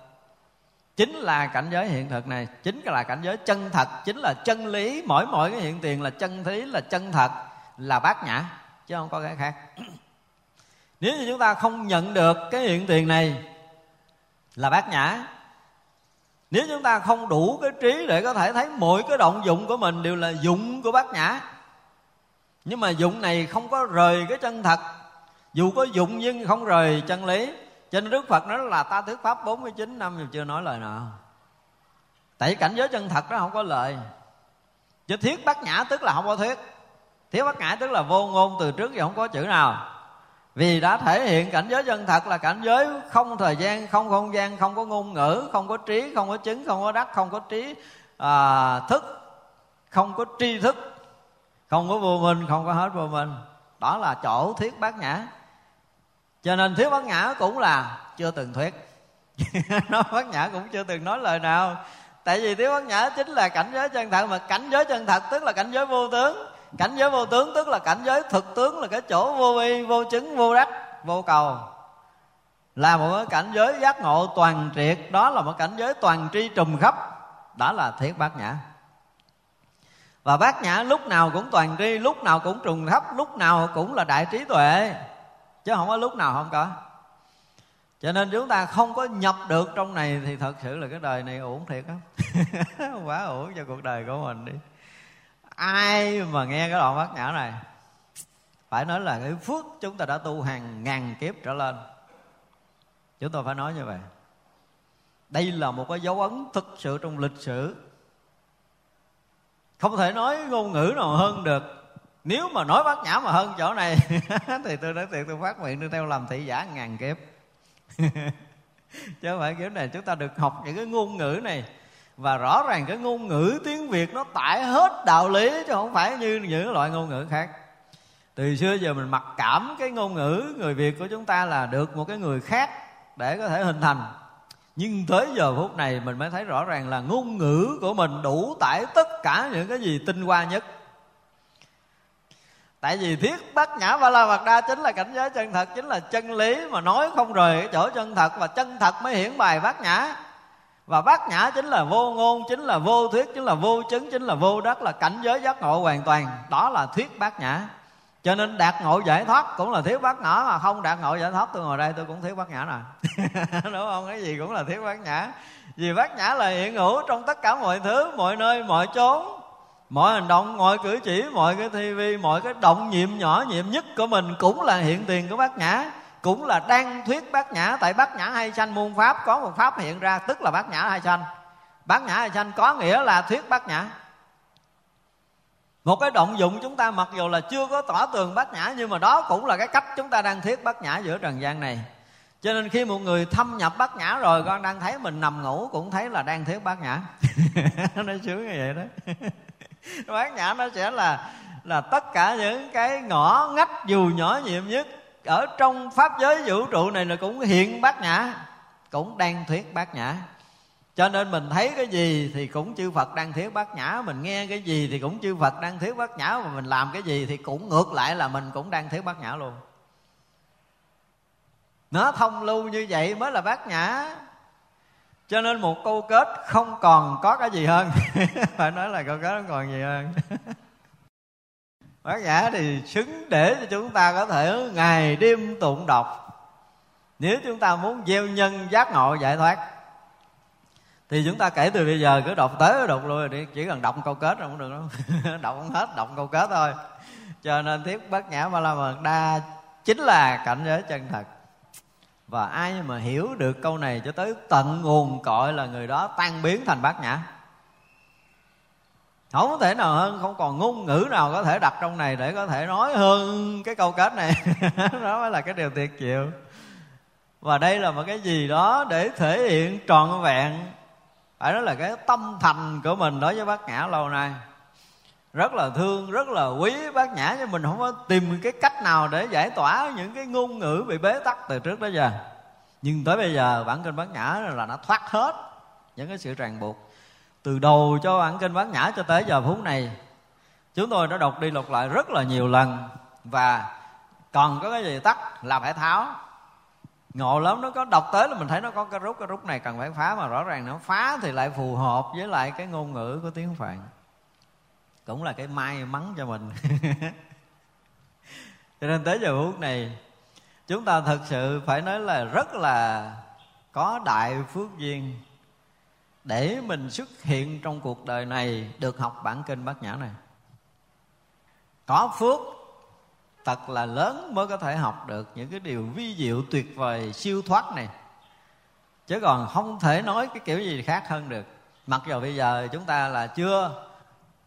chính là cảnh giới hiện thực này, chính là cảnh giới chân thật, chính là chân lý. Mỗi mỗi cái hiện tiền là chân lý, là chân thật, là bát nhã, chứ không có cái khác. Nếu như chúng ta không nhận được cái hiện tiền này là bát nhã, nếu chúng ta không đủ cái trí để có thể thấy mỗi cái động dụng của mình đều là dụng của bát nhã, nhưng mà dụng này không có rời cái chân thật, dù có dụng nhưng không rời chân lý cho nên Đức Phật nói là ta thuyết pháp 49 năm mà chưa nói lời nào Tại cảnh giới chân thật đó không có lời Chứ thiết bát nhã tức là không có thuyết thiếu bát nhã tức là vô ngôn từ trước giờ không có chữ nào vì đã thể hiện cảnh giới chân thật là cảnh giới không thời gian không không gian không có ngôn ngữ không có trí không có chứng không có đắc không có trí à, thức không có tri thức không có vô minh không có hết vô minh đó là chỗ thuyết bát nhã cho nên thiếu bát nhã cũng là chưa từng thuyết. Nó bát nhã cũng chưa từng nói lời nào. Tại vì thiếu bát nhã chính là cảnh giới chân thật, mà cảnh giới chân thật tức là cảnh giới vô tướng. Cảnh giới vô tướng tức là cảnh giới thực tướng, là cái chỗ vô vi, vô chứng, vô đắc, vô cầu. Là một cái cảnh giới giác ngộ toàn triệt. Đó là một cảnh giới toàn tri trùm khắp. Đó là thiết bát nhã. Và bát nhã lúc nào cũng toàn tri, lúc nào cũng trùng khắp, lúc nào cũng là đại trí tuệ chứ không có lúc nào không có. Cho nên chúng ta không có nhập được trong này thì thật sự là cái đời này uổng thiệt á quá uổng cho cuộc đời của mình đi. Ai mà nghe cái đoạn bát nhã này, phải nói là cái phước chúng ta đã tu hàng ngàn kiếp trở lên. Chúng tôi phải nói như vậy. Đây là một cái dấu ấn thực sự trong lịch sử. Không thể nói ngôn ngữ nào hơn được nếu mà nói bát nhã mà hơn chỗ này, thì tôi nói thiệt, tôi phát nguyện tôi theo làm thị giả ngàn kiếp. Chứ không phải kiểu này, chúng ta được học những cái ngôn ngữ này. Và rõ ràng cái ngôn ngữ tiếng việt nó tải hết đạo lý, chứ không phải như những loại ngôn ngữ khác. Từ xưa giờ mình mặc cảm cái ngôn ngữ người việt của chúng ta là được một cái người khác để có thể hình thành. Nhưng tới giờ phút này mình mới thấy rõ ràng là ngôn ngữ của mình đủ tải tất cả những cái gì tinh hoa nhất tại vì thiết bát nhã ba la mật đa chính là cảnh giới chân thật, chính là chân lý mà nói không rời cái chỗ chân thật và chân thật mới hiển bài bát nhã và bát nhã chính là vô ngôn, chính là vô thuyết, chính là vô chứng, chính là vô đất là cảnh giới giác ngộ hoàn toàn. Đó là thuyết bát nhã cho nên đạt ngộ giải thoát cũng là thiếu bát nhã mà không đạt ngộ giải thoát, tôi ngồi đây tôi cũng thiếu bát nhã rồi đúng không? Cái gì cũng là thiếu bát nhã vì bát nhã là hiện hữu trong tất cả mọi thứ, mọi nơi, mọi chốn mọi hành động mọi cử chỉ mọi cái tivi mọi cái động nhiệm nhỏ, nhiệm nhất của mình cũng là hiện tiền của bát nhã, cũng là đang thuyết bát nhã. Tại bát nhã hay sanh môn pháp, có một pháp hiện ra, tức là bát nhã hay sanh. Bát nhã hay sanh có nghĩa là thuyết bát nhã. Một cái động dụng chúng ta mặc dù là chưa có tỏ tường bát nhã, nhưng mà đó cũng là cái cách chúng ta đang thuyết bát nhã giữa trần gian này. Cho nên khi một người thâm nhập bát nhã rồi, con đang thấy mình nằm ngủ cũng thấy là đang thuyết bát nhã. Nó sướng như vậy đó. bát nhã nó sẽ là là tất cả những cái ngõ ngách dù nhỏ nhiệm nhất ở trong pháp giới vũ trụ này là cũng hiện bát nhã, cũng đang thuyết bát nhã. Cho nên mình thấy cái gì thì cũng chư Phật đang thuyết bát nhã, Mình nghe cái gì thì cũng chư Phật đang thuyết bát nhã Và mình làm cái gì thì cũng ngược lại là mình cũng đang thuyết bát nhã luôn. Nó thông lưu như vậy mới là bát nhã. Cho nên một câu kết không còn có cái gì hơn. Phải nói là câu kết không còn gì hơn. Bát nhã thì xứng để cho chúng ta có thể ngày đêm tụng đọc. Nếu chúng ta muốn gieo nhân giác ngộ giải thoát, thì chúng ta kể từ bây giờ cứ đọc tới đọc lui đi. Chỉ cần đọc câu kết là cũng được đâu đọc không hết, đọc câu kết thôi. Cho nên thiết bát nhã ba la mật đa chính là cảnh giới chân thật và ai mà hiểu được câu này cho tới tận nguồn cội là người đó tan biến thành bát nhã. Không thể nào hơn, không còn ngôn ngữ nào có thể đặt trong này để có thể nói hơn cái câu kết này. Đó mới là cái điều tuyệt diệu. Và đây là một cái gì đó để thể hiện trọn vẹn. Phải nói là cái tâm thành của mình đối với bác nhã lâu nay rất là thương rất là quý bác nhã nhưng mình không có tìm cái cách nào để giải tỏa những cái ngôn ngữ bị bế tắc từ trước tới giờ. Nhưng tới bây giờ bản kinh bát nhã là nó thoát hết những cái sự ràng buộc. Từ đầu cho bản kinh bát nhã cho tới giờ phút này chúng tôi đã đọc đi lục lại rất là nhiều lần. Và còn có cái gì tắt, là phải tháo. Ngộ lắm nó có đọc tới là mình thấy nó có cái rút cái rút này cần phải phá mà rõ ràng nó phá thì lại phù hợp với lại cái ngôn ngữ của tiếng phạn cũng là cái may mắn cho mình. Cho nên tới giờ phút này, chúng ta thật sự phải nói là rất là có đại phước duyên để mình xuất hiện trong cuộc đời này được học bản kinh bát nhã này. Có phước thật là lớn mới có thể học được những cái điều vi diệu tuyệt vời, siêu thoát này. Chứ còn không thể nói cái kiểu gì khác hơn được. Mặc dù bây giờ chúng ta là chưa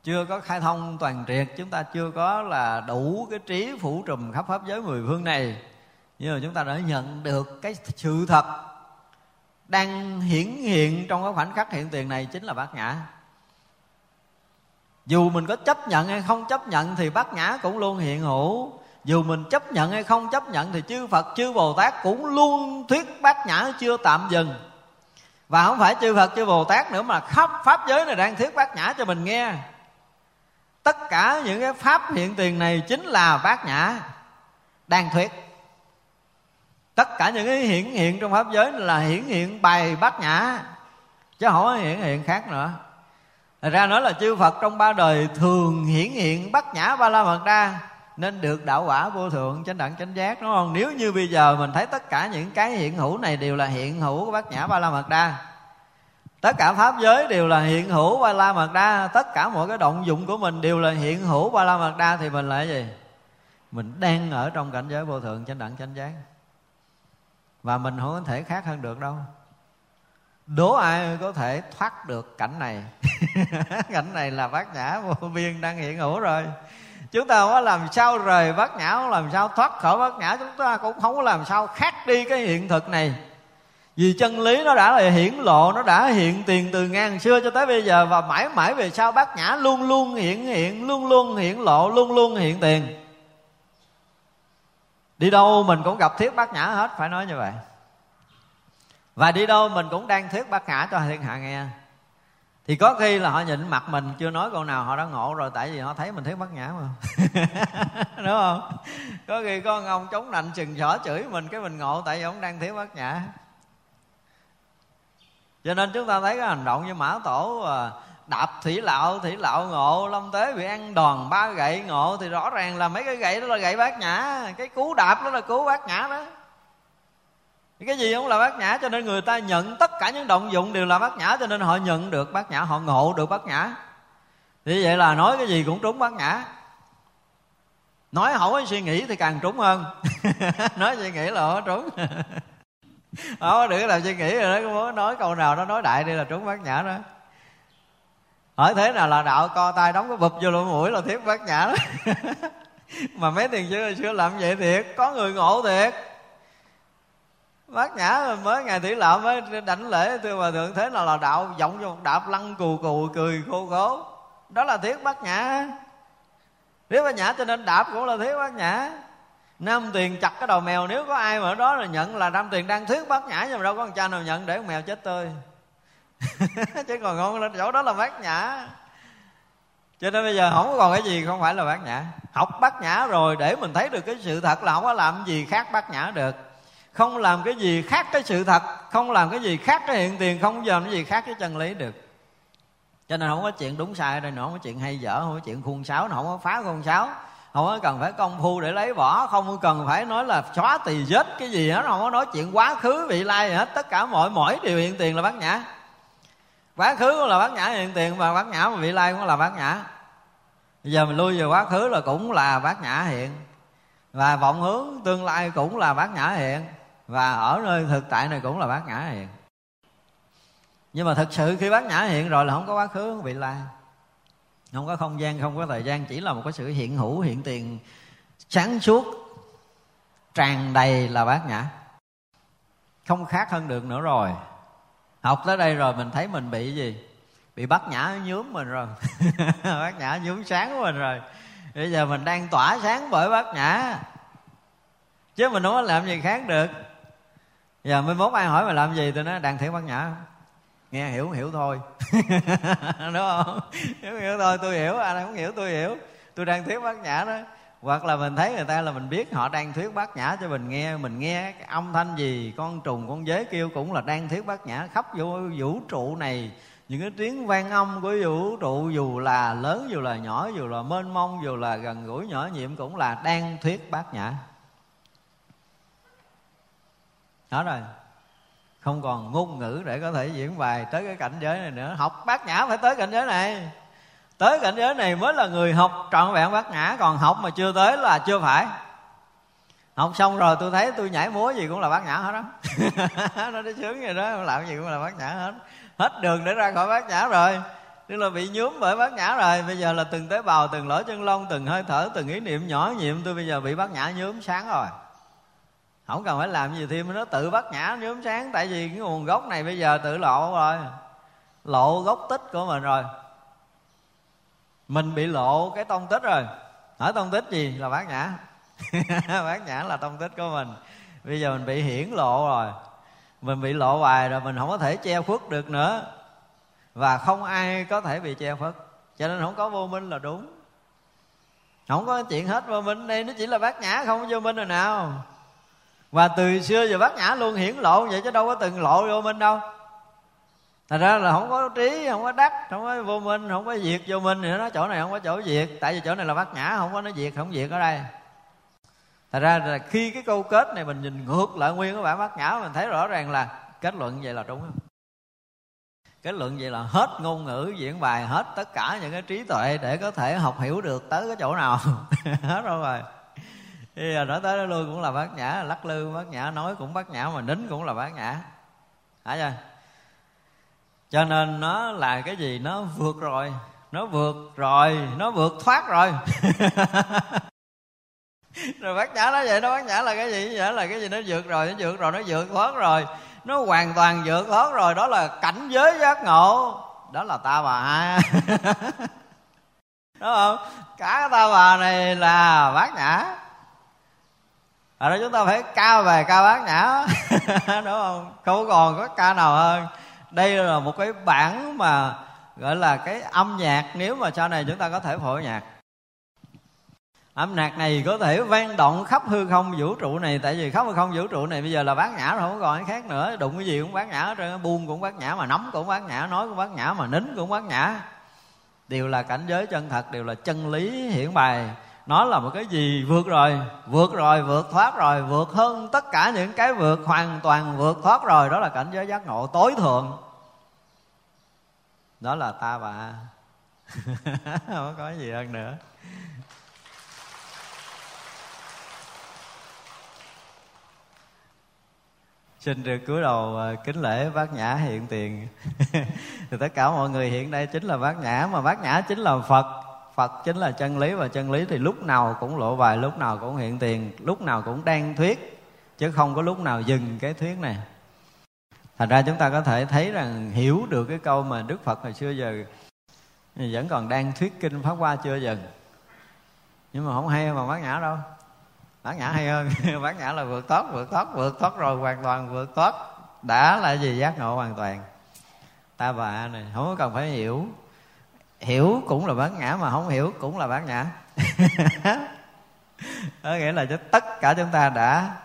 chưa có khai thông toàn triệt, chúng ta chưa có là đủ cái trí phủ trùm khắp pháp giới mười phương này. Nhưng mà chúng ta đã nhận được cái sự thật đang hiển hiện trong cái khoảnh khắc hiện tiền này chính là bát nhã. Dù mình có chấp nhận hay không chấp nhận thì bát nhã cũng luôn hiện hữu. Dù mình chấp nhận hay không chấp nhận thì chư Phật, chư Bồ Tát cũng luôn thuyết bát nhã chưa tạm dừng. Và không phải chư Phật, chư Bồ Tát nữa mà khắp pháp giới này đang thuyết bát nhã cho mình nghe tất cả những cái pháp hiện tiền này chính là bát nhã đang thuyết. Tất cả những cái hiển hiện trong pháp giới là hiển hiện bài bát nhã, chứ không có hiển hiện khác nữa. Thật ra nói là chư Phật trong ba đời thường hiển hiện bát nhã ba la mật đa nên được đạo quả vô thượng, chánh đẳng, chánh giác, đúng không? Nếu như bây giờ mình thấy tất cả những cái hiện hữu này đều là hiện hữu của bát nhã ba la mật đa tất cả pháp giới đều là hiện hữu ba la mật đa tất cả mọi cái động dụng của mình đều là hiện hữu ba la mật đa thì mình là cái gì? Mình đang ở trong cảnh giới vô thượng, chánh đẳng, chánh giác. Và mình không có thể khác hơn được đâu. Đố ai có thể thoát được cảnh này? Cảnh này là bát nhã vô biên đang hiện hữu rồi. Chúng ta không có làm sao rời bát nhã, không làm sao thoát khỏi bát nhã. Chúng ta cũng không có làm sao khác đi cái hiện thực này vì chân lý nó đã là hiển lộ, nó đã hiện tiền từ ngàn xưa cho tới bây giờ và mãi mãi về sau bát nhã luôn luôn hiện hiện, luôn luôn hiển lộ, luôn luôn hiện tiền. Đi đâu mình cũng gặp thiết bát nhã hết, phải nói như vậy. Và đi đâu mình cũng đang thuyết bát nhã cho thiên hạ nghe. Thì có khi là họ nhịn mặt mình, chưa nói câu nào, họ đã ngộ rồi, tại vì họ thấy mình thuyết bát nhã mà. Đúng không? Có khi có ông chống nạnh chừng xỏ chửi mình, cái mình ngộ tại vì ông đang thuyết bát nhã cho nên chúng ta thấy cái hành động như mã tổ à, đạp thủy lạo thủy lạo ngộ, lâm tế bị ăn đòn, ba gậy ngộ, thì rõ ràng là mấy cái gậy đó là gậy bát nhã. Cái cú đạp đó là cú bát nhã đó. Cái gì cũng là bát nhã, cho nên người ta nhận tất cả những động dụng đều là bát nhã, cho nên họ nhận được bát nhã, họ ngộ được bát nhã. Như vậy là nói cái gì cũng trúng bát nhã. Nói hỏi suy nghĩ thì càng trúng hơn. Nói suy nghĩ là không trúng. đó đừng làm suy nghĩ rồi đó muốn nói câu nào nó nói đại đi là trúng bát nhã đó. Hỏi thế nào là đạo co tay đóng cái bụp vô lỗ mũi là thiết bát nhã đó. Mà mấy tiền xưa xưa làm vậy thiệt, có người ngộ thiệt. Bát nhã mới ngày tỷ lạo mới đảnh lễ, thưa hòa thượng, thế nào là đạo? Giọng vô đạp lăn cù cù, cười khô khố. Đó là thiết bát nhã. Thiết bát nhã cho nên đạp cũng là thiết bát nhã nam tiền chặt cái đầu mèo, nếu có ai mà ở đó là nhận là nam tiền đang thuyết bát nhã nhưng mà đâu có con cha nào nhận để con mèo chết tươi chứ còn ngon lên, chỗ đó là bát nhã. Cho nên bây giờ không còn cái gì, không phải là bát nhã. Học bát nhã rồi, để mình thấy được cái sự thật là không có làm gì khác bát nhã được. Không làm cái gì khác cái sự thật, không làm cái gì khác cái hiện tiền, không làm cái gì khác cái chân lý được. Cho nên không có chuyện đúng sai đây nữa, không có chuyện hay dở, không có chuyện khuôn sáo không có phá khuôn sáo không có cần phải công phu để lấy vỏ, không cần phải nói là xóa tỳ vết cái gì hết, không có nói chuyện quá khứ, vị lai gì hết. Tất cả mọi, mỗi điều hiện tiền là bát nhã. Quá khứ cũng là bát nhã hiện tiền, mà bát nhã mà vị lai cũng là bát nhã. Bây giờ mình lui về quá khứ là cũng là bát nhã hiện. Và vọng hướng tương lai cũng là bát nhã hiện. Và ở nơi thực tại này cũng là bát nhã hiện. Nhưng mà thực sự khi bát nhã hiện rồi là không có quá khứ không vị lai không có không gian, không có thời gian, chỉ là một cái sự hiện hữu, hiện tiền. Sáng suốt, tràn đầy là bát nhã. Không khác hơn được nữa rồi. Học tới đây rồi, mình thấy mình bị gì? Bị bát nhã nhuốm mình rồi. Bát nhã nhuốm sáng của mình rồi. Bây giờ mình đang tỏa sáng bởi bát nhã. Chứ mình không có làm gì khác được. Giờ mới mốt ai hỏi mà làm gì tôi nói đang thiểu bát nhã nghe hiểu hiểu thôi. đúng không? Hiểu hiểu thôi tôi hiểu anh không hiểu tôi hiểu. Tôi đang thuyết bát nhã đó. Hoặc là mình thấy người ta là mình biết họ đang thuyết bát nhã cho mình nghe mình nghe cái âm thanh gì con trùng con dế kêu cũng là đang thuyết bát nhã khắp vũ, vũ trụ này. Những cái tiếng vang âm của vũ trụ dù là lớn dù là nhỏ dù là mênh mông dù là gần gũi nhỏ nhiệm cũng là đang thuyết bát nhã. Đó rồi không còn ngôn ngữ để có thể diễn bài tới cái cảnh giới này nữa. Học bát nhã phải tới cảnh giới này. Tới cảnh giới này mới là người học, trọn vẹn bát nhã. Còn học mà chưa tới là chưa phải. Học xong rồi tôi thấy tôi nhảy múa gì cũng là bát nhã hết đó nó đi sướng vậy đó, làm gì cũng là bát nhã hết. Hết đường để ra khỏi bát nhã rồi. Tức là bị nhúm bởi bát nhã rồi. Bây giờ là từng tế bào, từng lỗ chân lông, từng hơi thở, từng ý niệm nhỏ nhiệm tôi bây giờ bị bát nhã nhúm sáng rồi không cần phải làm gì thêm nó tự bắt nhã nhóm sáng. Tại vì cái nguồn gốc này bây giờ tự lộ rồi. Lộ gốc tích của mình rồi. Mình bị lộ cái tông tích rồi. Hỏi tông tích gì là bát nhã bát nhã là tông tích của mình. Bây giờ mình bị hiển lộ rồi. Mình bị lộ hoài rồi, mình không có thể che khuất được nữa. Và không ai có thể bị che khuất. Cho nên không có vô minh là đúng. Không có chuyện hết vô minh đây, nó chỉ là bát nhã không vô minh rồi nào và từ xưa giờ bát nhã luôn hiển lộ vậy chứ đâu có từng lộ vô minh đâu Thật ra là không có trí, không có đắc, không có vô minh, không có diệt vô minh nữa. Nó chỗ này không có chỗ diệt. Tại vì chỗ này là bát nhã, không có nó diệt, không diệt ở đây. Thật ra là khi cái câu kết này mình nhìn ngược lại nguyên cái bản bát nhã mình thấy rõ ràng là kết luận vậy là đúng không? kết luận vậy là hết ngôn ngữ diễn bài hết tất cả những cái trí tuệ để có thể học hiểu được tới cái chỗ nào hết rồi rồi bây giờ nói tới đó lui cũng là bát nhã, lắc lư bát nhã, nói cũng bát nhã mà nín cũng là bát nhã. Hả chưa? Cho nên nó là cái gì? Nó vượt rồi, nó vượt rồi, nó vượt thoát rồi. Rồi bác nhã nó vậy, nó bác nhã là cái gì? Vậy là cái gì? Nó vượt rồi, nó vượt rồi, nó vượt thoát rồi. Nó hoàn toàn vượt thoát rồi, đó là cảnh giới giác ngộ. Đó là ta bà. Đúng không? Cả cái ta bà này là bác nhã ở đó chúng ta phải cao về ca bát nhã đúng không? Không còn có ca nào hơn. Đây là một cái bản mà gọi là cái âm nhạc, nếu mà sau này chúng ta có thể phổ nhạc. Âm nhạc này có thể vang động khắp hư không vũ trụ này, tại vì khắp hư không vũ trụ này bây giờ là bát nhã rồi, không còn cái khác nữa. Đụng cái gì cũng bát nhã trên buông cũng bát nhã mà nắm cũng bát nhã nói cũng bát nhã mà nín cũng bát nhã đều là cảnh giới chân thật, đều là chân lý hiển bày nó là một cái gì? Vượt rồi vượt rồi, vượt thoát rồi, vượt hơn tất cả những cái vượt, hoàn toàn vượt thoát rồi. Đó là cảnh giới giác ngộ tối thượng. Đó là ta bà không có gì hơn nữa. Xin được cúi đầu à, kính lễ bác nhã hiện tiền. Thì tất cả mọi người hiện đây chính là bác nhã, mà bác nhã chính là phật phật chính là chân lý và chân lý thì lúc nào cũng lộ bài, lúc nào cũng hiện tiền, lúc nào cũng đang thuyết, chứ không có lúc nào dừng cái thuyết này. Thành ra chúng ta có thể thấy rằng hiểu được cái câu mà đức phật hồi xưa giờ vẫn còn đang thuyết kinh pháp qua chưa dừng. Nhưng mà không hay mà bác nhã đâu. Bác nhã hay hơn. Bác nhã là vượt thoát vượt thoát vượt thoát rồi, hoàn toàn vượt thoát. Đã là gì giác ngộ hoàn toàn. Ta bà này, không có cần phải hiểu hiểu cũng là bản nhã mà không hiểu cũng là bản nhã có nghĩa là tất cả chúng ta đã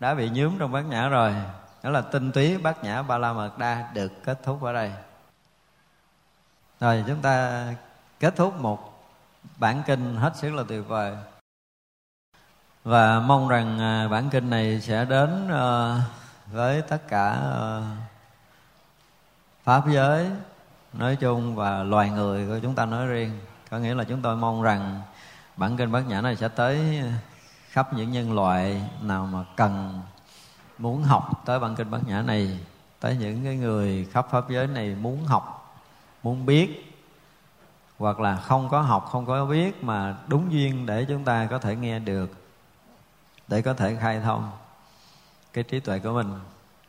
đã bị nhúm trong bát nhã rồi. Đó là tinh túy bát nhã ba la mật đa được kết thúc ở đây. Rồi, chúng ta kết thúc một bản kinh hết sức là tuyệt vời. Và mong rằng à, bản kinh này sẽ đến à, với tất cả à, pháp giới nói chung và loài người của chúng ta nói riêng. Có nghĩa là chúng tôi mong rằng bản kinh bát nhã này sẽ tới khắp những nhân loại nào mà cần, muốn học tới bản kinh bát nhã này, tới những cái người khắp pháp giới này muốn học, muốn biết, hoặc là không có học, không có biết mà đúng duyên để chúng ta có thể nghe được, để có thể khai thông cái trí tuệ của mình,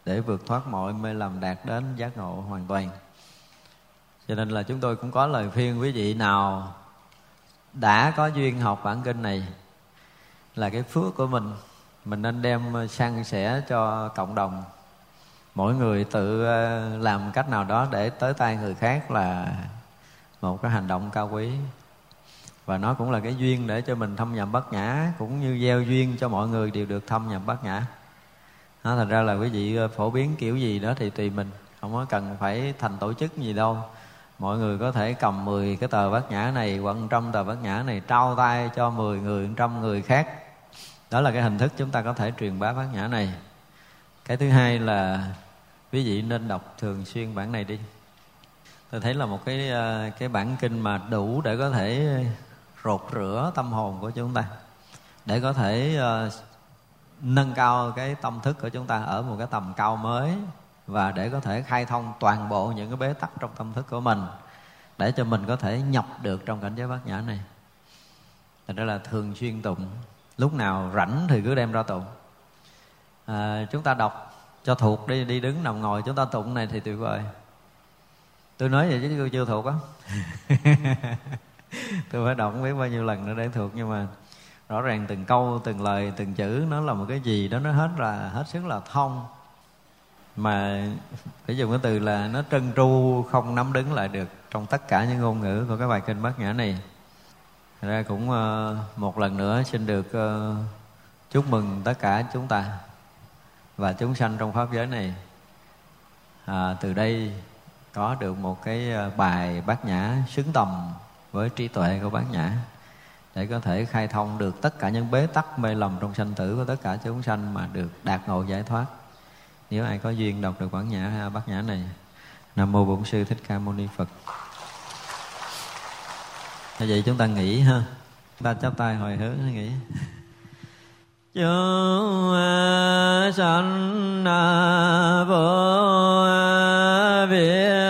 để vượt thoát mọi mê lầm đạt đến giác ngộ hoàn toàn cho nên là chúng tôi cũng có lời khuyên quý vị nào đã có duyên học bản kinh này là cái phước của mình mình nên đem sang sẻ cho cộng đồng. Mỗi người tự ờ, làm cách nào đó để tới tay người khác là một cái hành động cao quý. Và nó cũng là cái duyên để cho mình thâm nhập bát nhã cũng như gieo duyên cho mọi người đều được thâm nhập bát nhã đó, thành ra là quý vị ờ, phổ biến kiểu gì đó thì tùy mình không có cần phải thành tổ chức gì đâu mọi người có thể cầm 10 cái tờ bát nhã này hoặc trăm tờ bát nhã này trao tay cho 10 người trăm người khác. Đó là cái hình thức chúng ta có thể truyền bá bát nhã này. Cái thứ hai là quý vị nên đọc thường xuyên bản này đi. Tôi thấy là một cái ờ, cái bản kinh mà đủ để có thể rột rửa tâm hồn của chúng ta để có thể uh, nâng cao cái tâm thức của chúng ta ở một cái tầm cao mới và để có thể khai thông toàn bộ những cái bế tắc trong tâm thức của mình để cho mình có thể nhập được trong cảnh giới bát nhã này. Thành ra là thường xuyên tụng lúc nào rảnh thì cứ đem ra tụng. À, chúng ta đọc cho thuộc đi đi đứng nằm ngồi chúng ta tụng này thì tuyệt vời. Tôi nói vậy chứ tôi chưa thuộc á. Tôi phải đọc không biết bao nhiêu lần nữa để thuộc nhưng mà rõ ràng từng câu từng lời từng chữ nó là một cái gì đó nó hết là hết sức là thông mà phải dùng cái từ là nó trân tru không nắm đứng lại được trong tất cả những ngôn ngữ của cái bài kinh bát nhã này. Thật ra cũng ờ, một lần nữa xin được ờ, chúc mừng tất cả chúng ta và chúng sanh trong pháp giới này. À, từ đây có được một cái ờ, bài bát nhã xứng tầm với trí tuệ của bát nhã để có thể khai thông được tất cả những bế tắc mê lầm trong sanh tử của tất cả chúng sanh mà được đạt ngộ giải thoát nếu ai có duyên đọc được bản nhã bát nhã này, nam mô bổn sư thích ca mâu ni phật. Như vậy chúng ta nghĩ ha. Ta chắp tay hồi hướng nghĩ chúng sanh vô thành